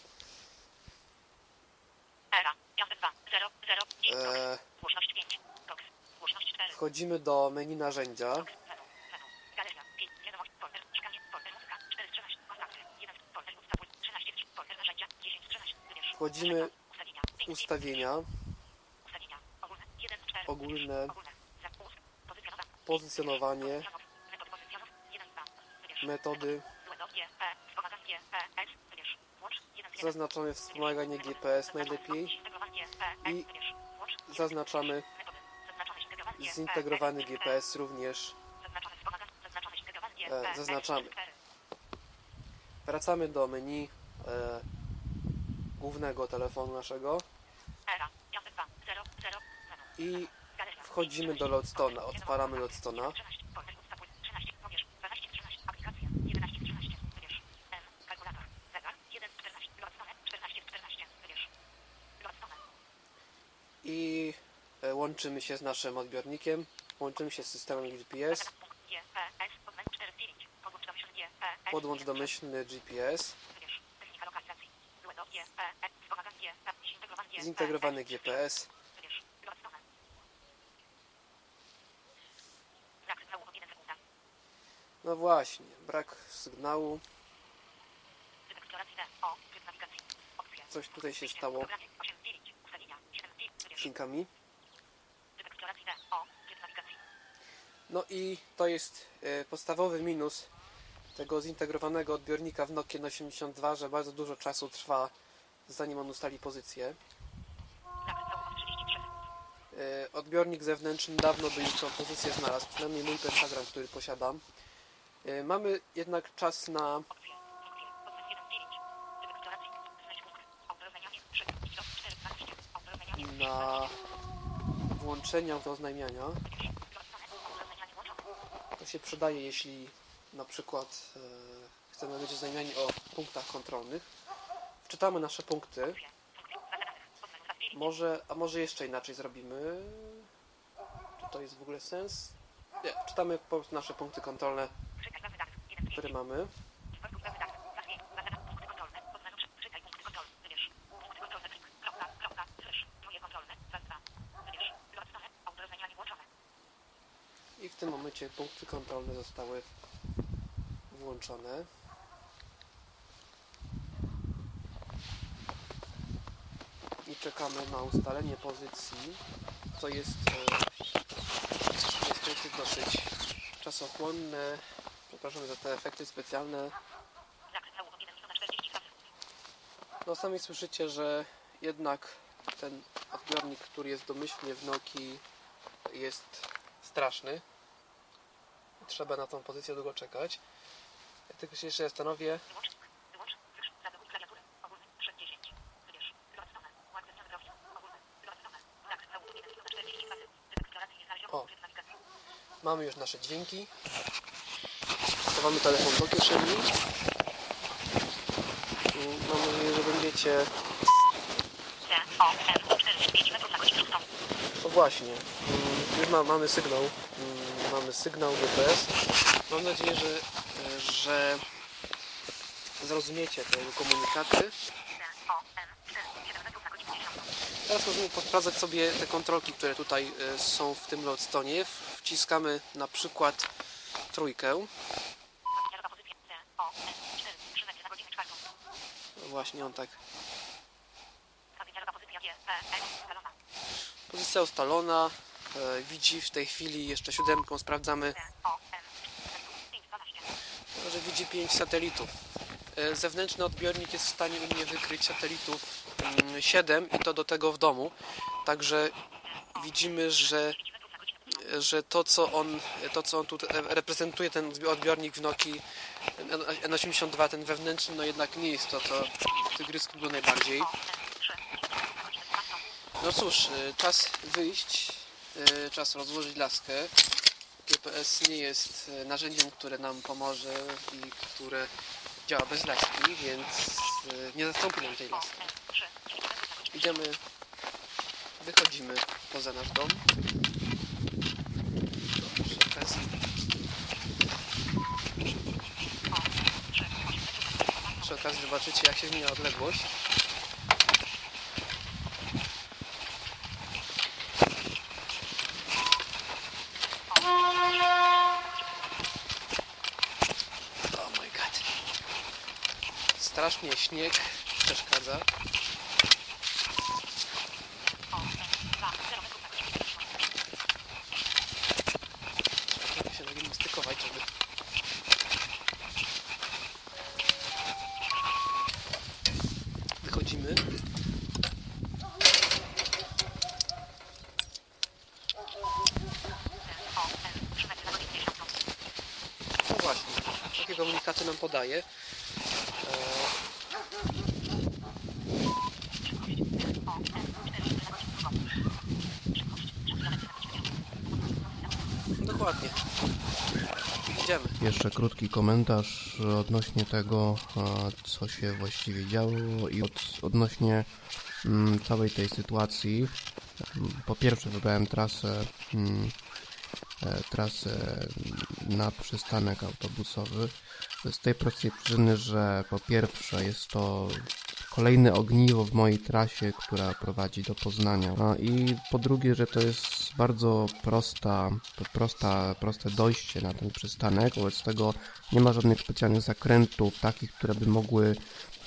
Era. Piąty 2. 0. 0. 9. E, Głośność 5. Toks. Głośność 4. Wchodzimy do menu narzędzia. Menu. Menu. Galeria. 5. Wiadomość. Folder. Szukanie. Folder muzyka. 4 z 13. Kontakty. 1. Folder ustawień. 13 z Folder narzędzia. 10 z 13. Wybierz. Wchodzimy Ustawienia. 5. Ustawienia, Ustawienia. Ogólne. 1 z 4. Ogólne. Ogólne. Zapust. Pozycjonowanie. pozycjonowanie, Metody pozycjonów. 1 z 2. Wybierz. metody, Złe do G. P. Wspomaganie G. P. S. Wybierz. Łącz. 1 z 1. zaznaczone wspomaganie GPS najlepiej i zaznaczamy zintegrowany GPS również. E, zaznaczamy. Wracamy do menu e, głównego telefonu naszego. I wchodzimy do Lodestona, odpalamy Lodestona. i e, łączymy się z naszym odbiornikiem, łączymy się z systemem GPS, podłącz domyślny GPS, zintegrowany GPS, Brak sygnału od 1 sekunda. no właśnie, brak sygnału, coś tutaj się stało Programy 8 9. Ustawienia 7 9. Wybierz. z linkami, Tryb eksploracji D. O. Tryb nawigacji. No i to jest e, podstawowy minus tego zintegrowanego odbiornika w Nokia N82, że bardzo dużo czasu trwa zanim on ustali pozycję. Odbiornik zewnętrzny dawno by już tą pozycję znalazł, przynajmniej mój pentagram, który posiadam. E, Mamy jednak czas na Opcje. Funkcje. Podmiot 1 z 9. Tryb eksploracji. Znajdź punkt. Autorozumienie 3. Kilo 4 12. Autorozumienie 3. na włączenia oznajmiania. Włączone. Autorozumienie włączone. To się przydaje, jeśli na przykład e, chcemy być oznajmiani o punktach kontrolnych. Wczytamy nasze punkty. Funkcje. Funkcje. Baza danych. Podmiot 2 z 9. Może, a może jeszcze inaczej zrobimy. Czy to jest w ogóle sens? Nie, czytamy po prostu nasze punkty kontrolne, Czytaj bazy danych. 1 z 9. które mamy. Wybór bazy danych. Zacznie. Baza danych. Punkty kontrolne. Podmiot 3. Czytaj punkty kontrolne. Wybierz. Punkty kontrolne. Klik. Kropka. Kropka. Slash. Drugie kontrolne. Raz, dwa. Wybierz. Włączone. Autorozumienie włączone. I w tym momencie punkty kontrolne zostały włączone. I czekamy na ustalenie pozycji, co jest e, niestety dosyć czasochłonne. Przepraszam za te efekty specjalne. Znak całkowity 1 minuta 42 sekund. No sami słyszycie, że jednak ten odbiornik, który jest domyślnie w Nokii jest straszny. Trzeba na tą pozycję długo czekać. Ja tylko się jeszcze zastanowię, Wyłącz. Wyłącz. Wyłącz. Zablokuj klawiaturę. Ogólny. 6 10. Wybierz. Wyłączone. Łatwy stronę profilu. Ogólny. Wyłączone. Znak całkowity 1 minuta 42 sekund. Tryb eksploracji nie znaleziono. O. Ukryt nawigacji. Mamy już nasze dźwięki. Schowamy telefon do kieszeni. Mam nadzieję, że będziecie... O. M. 4. 5 metrów na godzinę szóstą. Właśnie, mm, już ma, mamy sygnał. mm, Mamy sygnał GPS. Mam nadzieję, że, że zrozumiecie te komunikaty. C. O. M. 4. 7 metrów na godzinę dziesiątą. Teraz możemy posprawdzać sobie te kontrolki, które tutaj e, są w tym loadstonie. Wciskamy na przykład trójkę. Oddziałowa pozycja. C. O. M. 4. 3 metry na godzinę czwartą. Właśnie on tak. Pozycja. Ustalona. E, widzi w tej chwili jeszcze siódemką. Sprawdzamy, C. O. M. 5. 12. że widzi 5 satelitów. E, Zewnętrzny odbiornik jest w stanie u mnie wykryć satelitów 7 i to do tego w domu. Także widzimy, że 5 metrów na godzinę. Że to co on, to, co on tu reprezentuje, ten odbiornik w Nokii N82, ten wewnętrzny, no jednak nie jest to, co tygrysku było najbardziej. O. M. 3. 5 metrów na godzinę 12. No cóż, y, czas wyjść, y, czas rozłożyć laskę. GPS nie jest y, narzędziem, które nam pomoże i które działa bez laski, więc nie zastąpi nam tej laski. M. 3. 5 metrów na godzinę Idziemy, wychodzimy poza nasz dom. Przy okazji O. M. 3. 8 metrów na godzinę 12. Przy okazji zobaczycie jak się zmienia odległość. Oh my god. Strasznie śnieg przeszkadza. O. M. 2. 0 metrów na godzinę 12. Trzeba trochę się nagimnastykować, żeby... Wychodzimy. O. M. 3 metry na godzinę 10. No właśnie, takie komunikaty nam podaje. E, O. M. 4 metry na godzinę drugą. Szybkość 3 km na godzinę. dokładnie. Idziemy. Jeszcze krótki komentarz odnośnie tego, co się właściwie działo i od, odnośnie mm, całej tej sytuacji. Mm, Po pierwsze wybrałem trasę, mm, e, trasę na przystanek autobusowy z tej prostej przyczyny, że po pierwsze jest to kolejne ogniwo w mojej trasie, która prowadzi do Poznania. I po drugie, że to jest bardzo prosta, prosta, proste dojście na ten przystanek, wobec tego nie ma żadnych specjalnych zakrętów, takich, które by mogły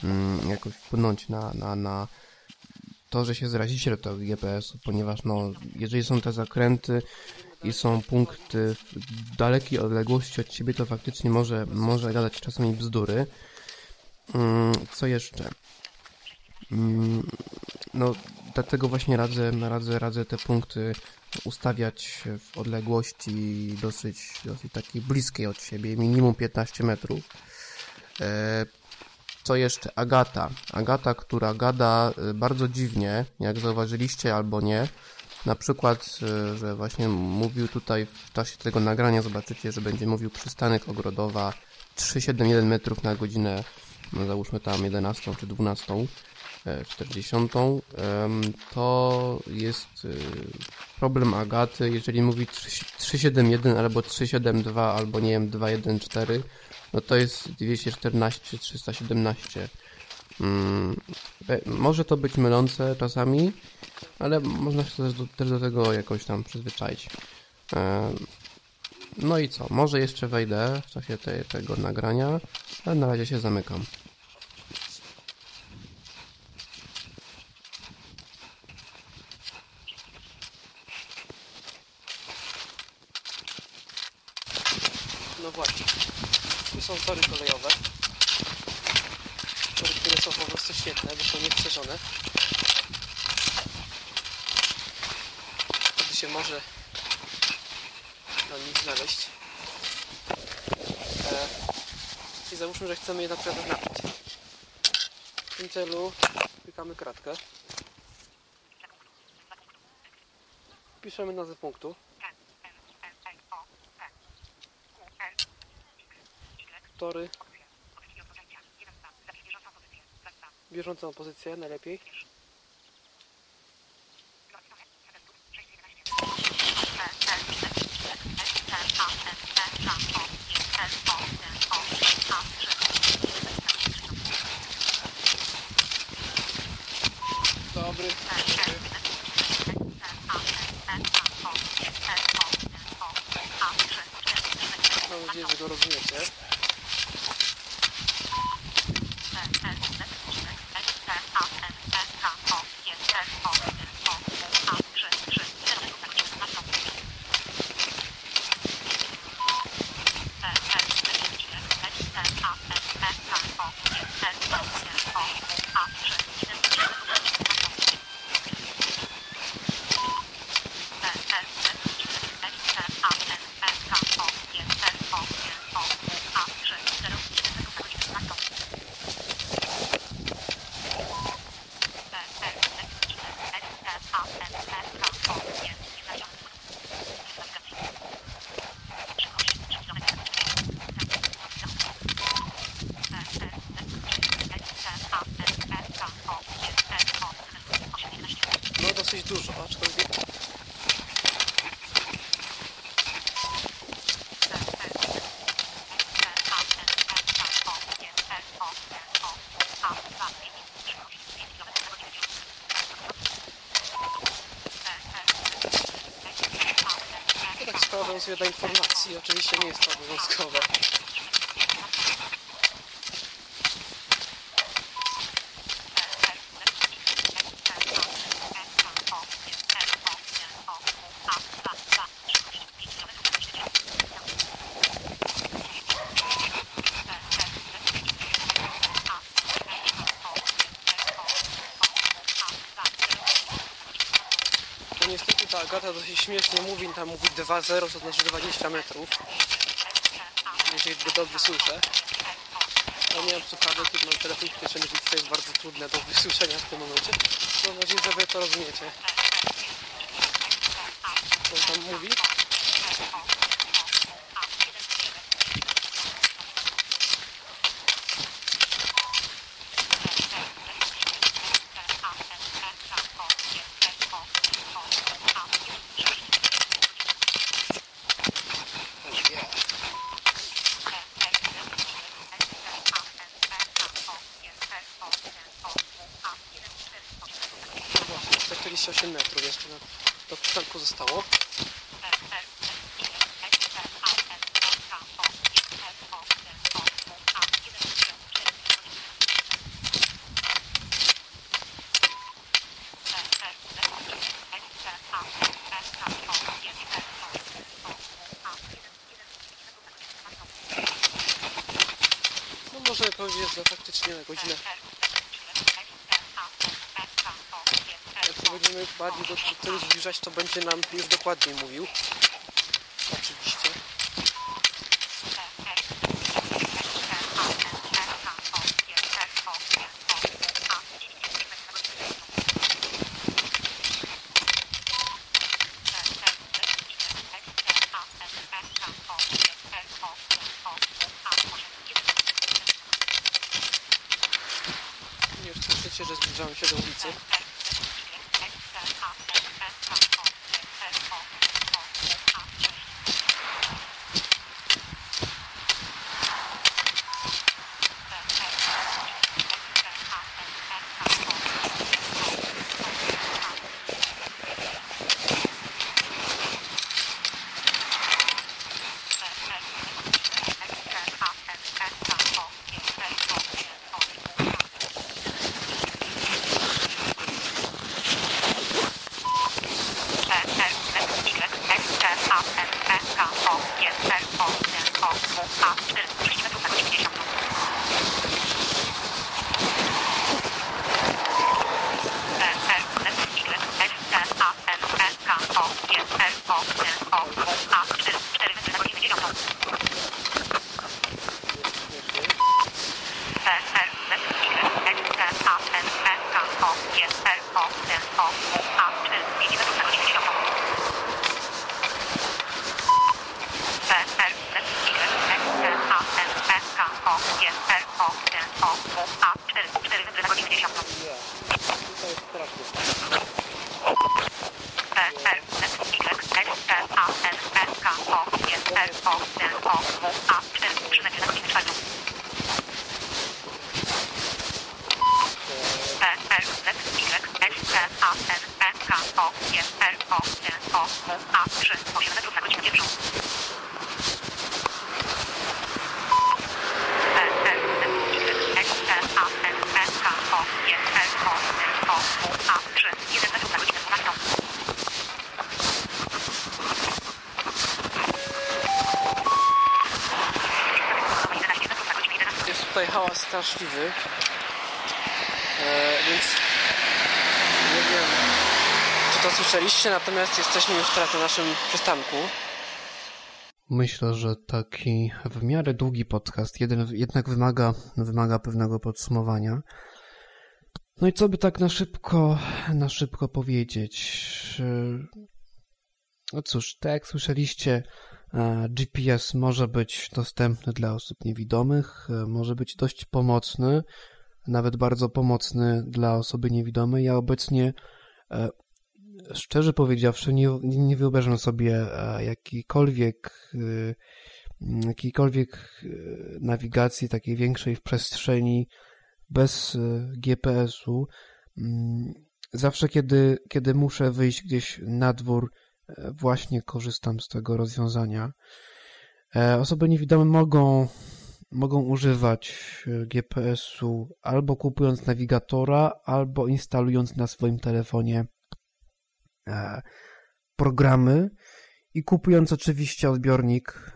mm, jakoś wpłynąć na, na, na to, że się zrazicie do tego GPS-u, ponieważ no, jeżeli są te zakręty, i są punkty w dalekiej odległości od ciebie, to faktycznie może, może gadać czasami bzdury. Mm, co jeszcze? Mm, no, dlatego właśnie radzę, radzę, radzę te punkty ustawiać w odległości dosyć, dosyć takiej bliskiej od siebie, minimum 15 metrów. E, co jeszcze? Agata. Agata, która gada e, bardzo dziwnie, jak zauważyliście albo nie. Na przykład, e, że właśnie mówił tutaj w czasie tego nagrania, zobaczycie, że będzie mówił przystanek Ogrodowa 371 metrów na godzinę, no załóżmy tam 11 czy 12. 40, to jest problem Agaty, jeżeli mówi 371 albo 372 albo nie wiem 214, no to jest 214, 317. Hmm, może to być mylące czasami, ale można się też do, też do tego jakoś tam przyzwyczaić. No i co? Może jeszcze wejdę w czasie te, tego nagrania, ale na razie się zamykam. Bieżącą pozycję najlepiej. Do informacji. Oczywiście nie jest to obowiązkowe. Agata dosyć śmiesznie mówi, tam mówi 2.0, to znaczy 20 metrów. Jeżeli go dobrze słyszę. Ja co prawda, tu mam telefon kieszeni, więc to jest bardzo trudne do wysłyszenia w tym momencie. Mam nadzieję, że wy to rozumiecie. Co on tam mówi? No właśnie, 148 metrów jeszcze na, do przystanku zostało. Sobie powiedzieć, że faktycznie na godzinę. Jak się będziemy bardziej do, tyłu zbliżać, to będzie nam już dokładniej mówił. Straszliwy. E, więc nie wiem, czy to słyszeliście, natomiast jesteśmy już teraz na naszym przystanku. Myślę, że taki w miarę długi podcast jeden, jednak wymaga, wymaga pewnego podsumowania. No i co by tak na szybko, na szybko powiedzieć? No cóż, tak jak słyszeliście, e, GPS może być dostępny dla osób niewidomych, e, może być dość pomocny, nawet bardzo pomocny dla osoby niewidomej. Ja obecnie, e, szczerze powiedziawszy, nie, nie wyobrażam sobie jakiejkolwiek, jakiejkolwiek nawigacji takiej większej w przestrzeni bez GPS-u. Mm, zawsze, kiedy, kiedy muszę wyjść gdzieś na dwór, właśnie korzystam z tego rozwiązania. Osoby niewidome mogą, mogą używać GPS-u albo kupując nawigatora, albo instalując na swoim telefonie programy i kupując oczywiście odbiornik,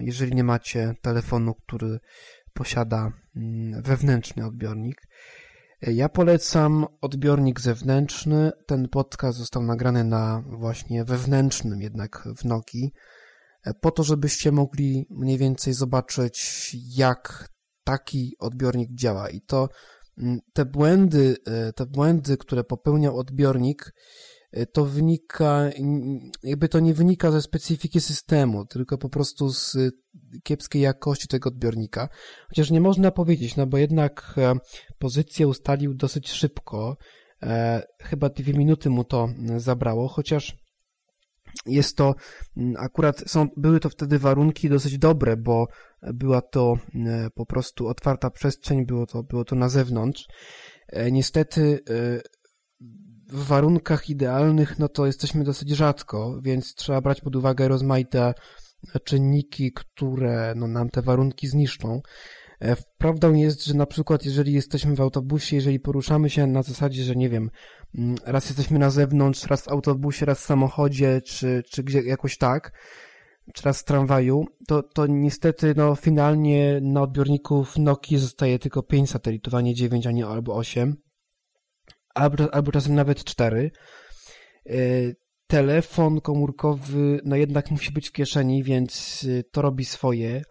jeżeli nie macie telefonu, który posiada wewnętrzny odbiornik. Ja polecam odbiornik zewnętrzny. Ten podcast został nagrany na właśnie wewnętrznym jednak w Nokii, po to, żebyście mogli mniej więcej zobaczyć, jak taki odbiornik działa. I to te błędy, te błędy, które popełniał odbiornik, to wynika, jakby to nie wynika ze specyfiki systemu, tylko po prostu z kiepskiej jakości tego odbiornika. Chociaż nie można powiedzieć, no bo jednak pozycję ustalił dosyć szybko, chyba dwie minuty mu to zabrało, chociaż jest to, akurat są, były to wtedy warunki dosyć dobre, bo była to po prostu otwarta przestrzeń, było to, było to na zewnątrz. Niestety w warunkach idealnych, no to jesteśmy dosyć rzadko, więc trzeba brać pod uwagę rozmaite czynniki, które no, nam te warunki zniszczą. Prawdą jest, że na przykład jeżeli jesteśmy w autobusie, jeżeli poruszamy się na zasadzie, że nie wiem, raz jesteśmy na zewnątrz, raz w autobusie, raz w samochodzie, czy, czy gdzie jakoś tak, czy raz w tramwaju, to, to niestety no, finalnie na odbiorniku Nokii zostaje tylko 5 satelitów, a nie 9, a nie albo 8, albo, albo czasem nawet 4. Y, telefon komórkowy no jednak musi być w kieszeni, więc y, to robi swoje.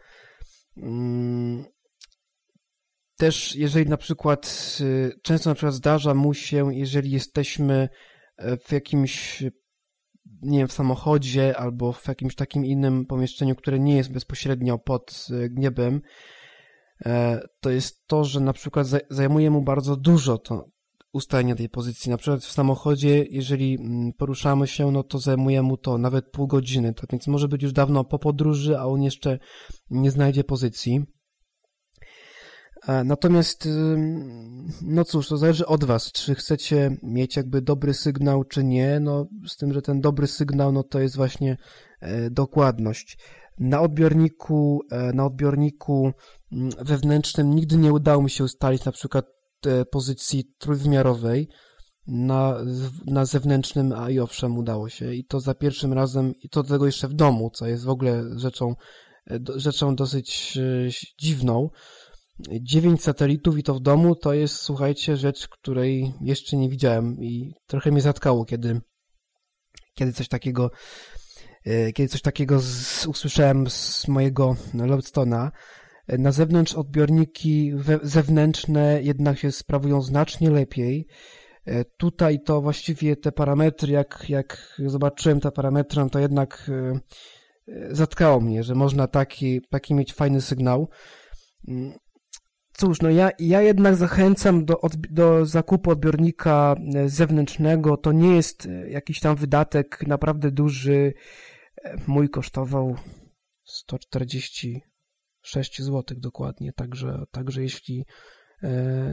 Mm, też jeżeli na przykład, y, często na przykład zdarza mu się, jeżeli jesteśmy e, w jakimś, nie wiem, w samochodzie albo w jakimś takim innym pomieszczeniu, które nie jest bezpośrednio pod e, niebem, e, to jest to, że na przykład zajmuje mu bardzo dużo to ustalenie tej pozycji. Na przykład w samochodzie, jeżeli mm, poruszamy się, no to zajmuje mu to nawet pół godziny, tak więc może być już dawno po podróży, a on jeszcze nie znajdzie pozycji. Natomiast, no cóż, to zależy od Was, czy chcecie mieć jakby dobry sygnał, czy nie, no z tym, że ten dobry sygnał, no to jest właśnie e, dokładność. Na odbiorniku, e, na odbiorniku mm, wewnętrznym nigdy nie udało mi się ustalić na przykład e, pozycji trójwymiarowej, na, na zewnętrznym, a i owszem udało się i to za pierwszym razem i to do tego jeszcze w domu, co jest w ogóle rzeczą, rzeczą dosyć dziwną, dziewięć satelitów i to w domu to jest, słuchajcie, rzecz, której jeszcze nie widziałem i trochę mnie zatkało, kiedy, kiedy coś takiego e, kiedy coś takiego z, usłyszałem z mojego Lodestona. Na zewnątrz odbiorniki zewnętrzne jednak się sprawują znacznie lepiej. E, tutaj to właściwie te parametry, jak, jak zobaczyłem te parametry, no to jednak e, zatkało mnie, że można taki, taki mieć fajny sygnał. Mm, Cóż, no ja, ja jednak zachęcam do, do zakupu odbiornika e, zewnętrznego. To nie jest e, jakiś tam wydatek naprawdę duży. E, mój kosztował 146 zł dokładnie, także, także jeśli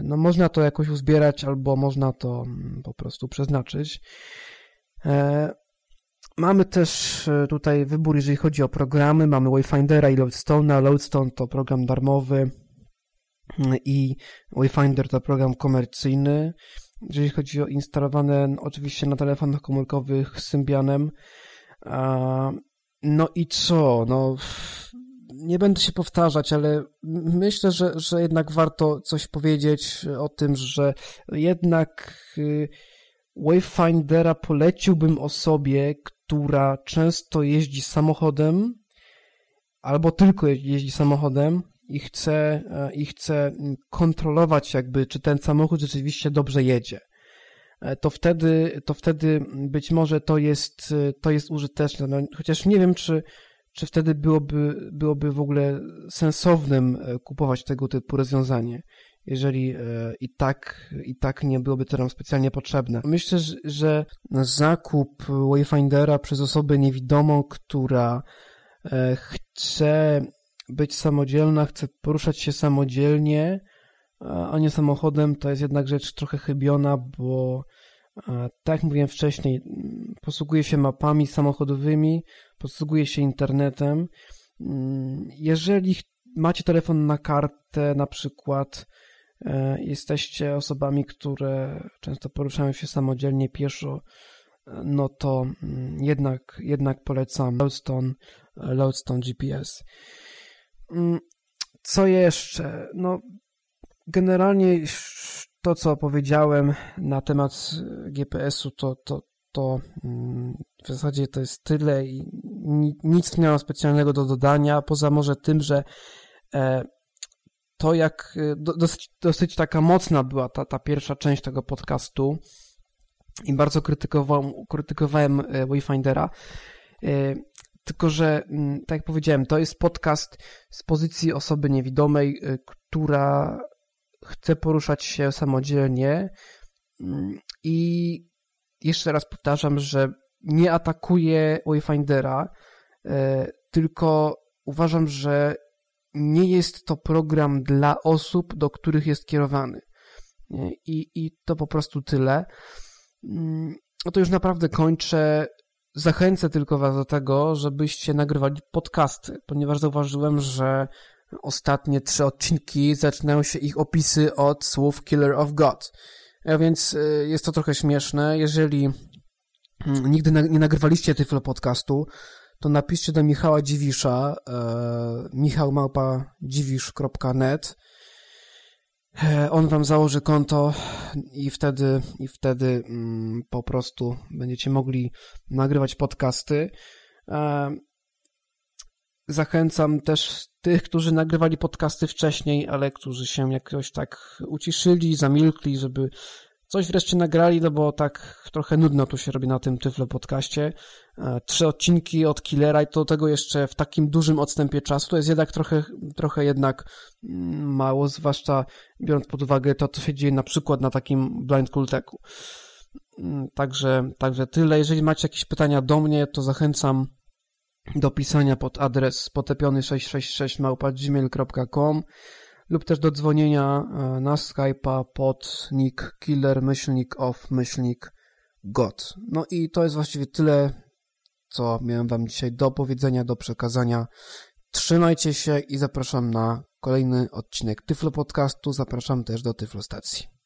no można to jakoś uzbierać albo można to mm, po prostu przeznaczyć. Mamy też tutaj wybór, jeżeli chodzi o programy. Mamy Wayfindera i Loadstone'a. Loadstone to program darmowy i Wayfinder to program komercyjny. Jeżeli chodzi o instalowane oczywiście na telefonach komórkowych z Symbianem. No i co? No, nie będę się powtarzać, ale myślę, że, że jednak warto coś powiedzieć o tym, że jednak y, Wayfindera poleciłbym osobie, która często jeździ samochodem albo tylko jeździ samochodem i chce, e, i chce kontrolować jakby, czy ten samochód rzeczywiście dobrze jedzie, e, to wtedy, to wtedy być może to jest, e, to jest użyteczne. No, chociaż nie wiem, czy, czy wtedy byłoby, byłoby w ogóle sensownym kupować tego typu rozwiązanie, jeżeli i tak, i tak nie byłoby to nam specjalnie potrzebne. Myślę, że zakup Wayfindera przez osobę niewidomą, która chce być samodzielna, chce poruszać się samodzielnie, a nie samochodem, to jest jednak rzecz trochę chybiona, bo tak jak mówiłem wcześniej, posługuje się mapami samochodowymi, posługuje się internetem. Mm, jeżeli macie telefon na kartę, na przykład e, jesteście osobami, które często poruszają się samodzielnie pieszo, no to mm, jednak, jednak polecam Lodestone, Lodestone GPS. Mm, co jeszcze? No, generalnie to, co powiedziałem na temat GPS-u, to, to, to w zasadzie to jest tyle i nic nie mam specjalnego do dodania, poza może tym, że e, to jak e, dosyć, dosyć taka mocna była ta, ta pierwsza część tego podcastu i bardzo krytykowałem, krytykowałem e, Wayfindera, tylko, że, mm, tak jak powiedziałem, to jest podcast z pozycji osoby niewidomej, która chce poruszać się samodzielnie mm, i jeszcze raz powtarzam, że nie atakuję Wayfindera, y, tylko uważam, że nie jest to program dla osób, do których jest kierowany. I, i to po prostu tyle. Mm, no to już naprawdę kończę. Zachęcę tylko Was do tego, żebyście nagrywali podcasty, ponieważ zauważyłem, że ostatnie trzy odcinki zaczynają się ich opisy od słów Killer of God. A więc y, jest to trochę śmieszne. Jeżeli mm, nigdy nie nagrywaliście Tyflo podcastu, to napiszcie do Michała Dziwisza, e, michałmałpa.dziwisz.net e, on wam założy konto i wtedy, i wtedy mm, po prostu będziecie mogli nagrywać podcasty. E, zachęcam też tych, którzy nagrywali podcasty wcześniej, ale którzy się jakoś tak uciszyli, zamilkli, żeby coś wreszcie nagrali, no bo tak trochę nudno tu się robi na tym Tyflo podcaście. E, trzy odcinki od Killera i to tego jeszcze w takim dużym odstępie czasu, to jest jednak trochę, trochę jednak mm, mało, zwłaszcza biorąc pod uwagę to, co się dzieje na przykład na takim Blind Kulteku. Mm, także, także tyle. Jeżeli macie jakieś pytania do mnie, to zachęcam do pisania pod adres potepiony666 małpa.gmail.com lub też do dzwonienia e, na Skype'a pod nick killer myślnik of myślnik god. No i to jest właściwie tyle, co miałem wam dzisiaj do powiedzenia, do przekazania. Trzymajcie się i zapraszam na kolejny odcinek Tyflo Podcastu. Zapraszam też do Tyflo Stacji.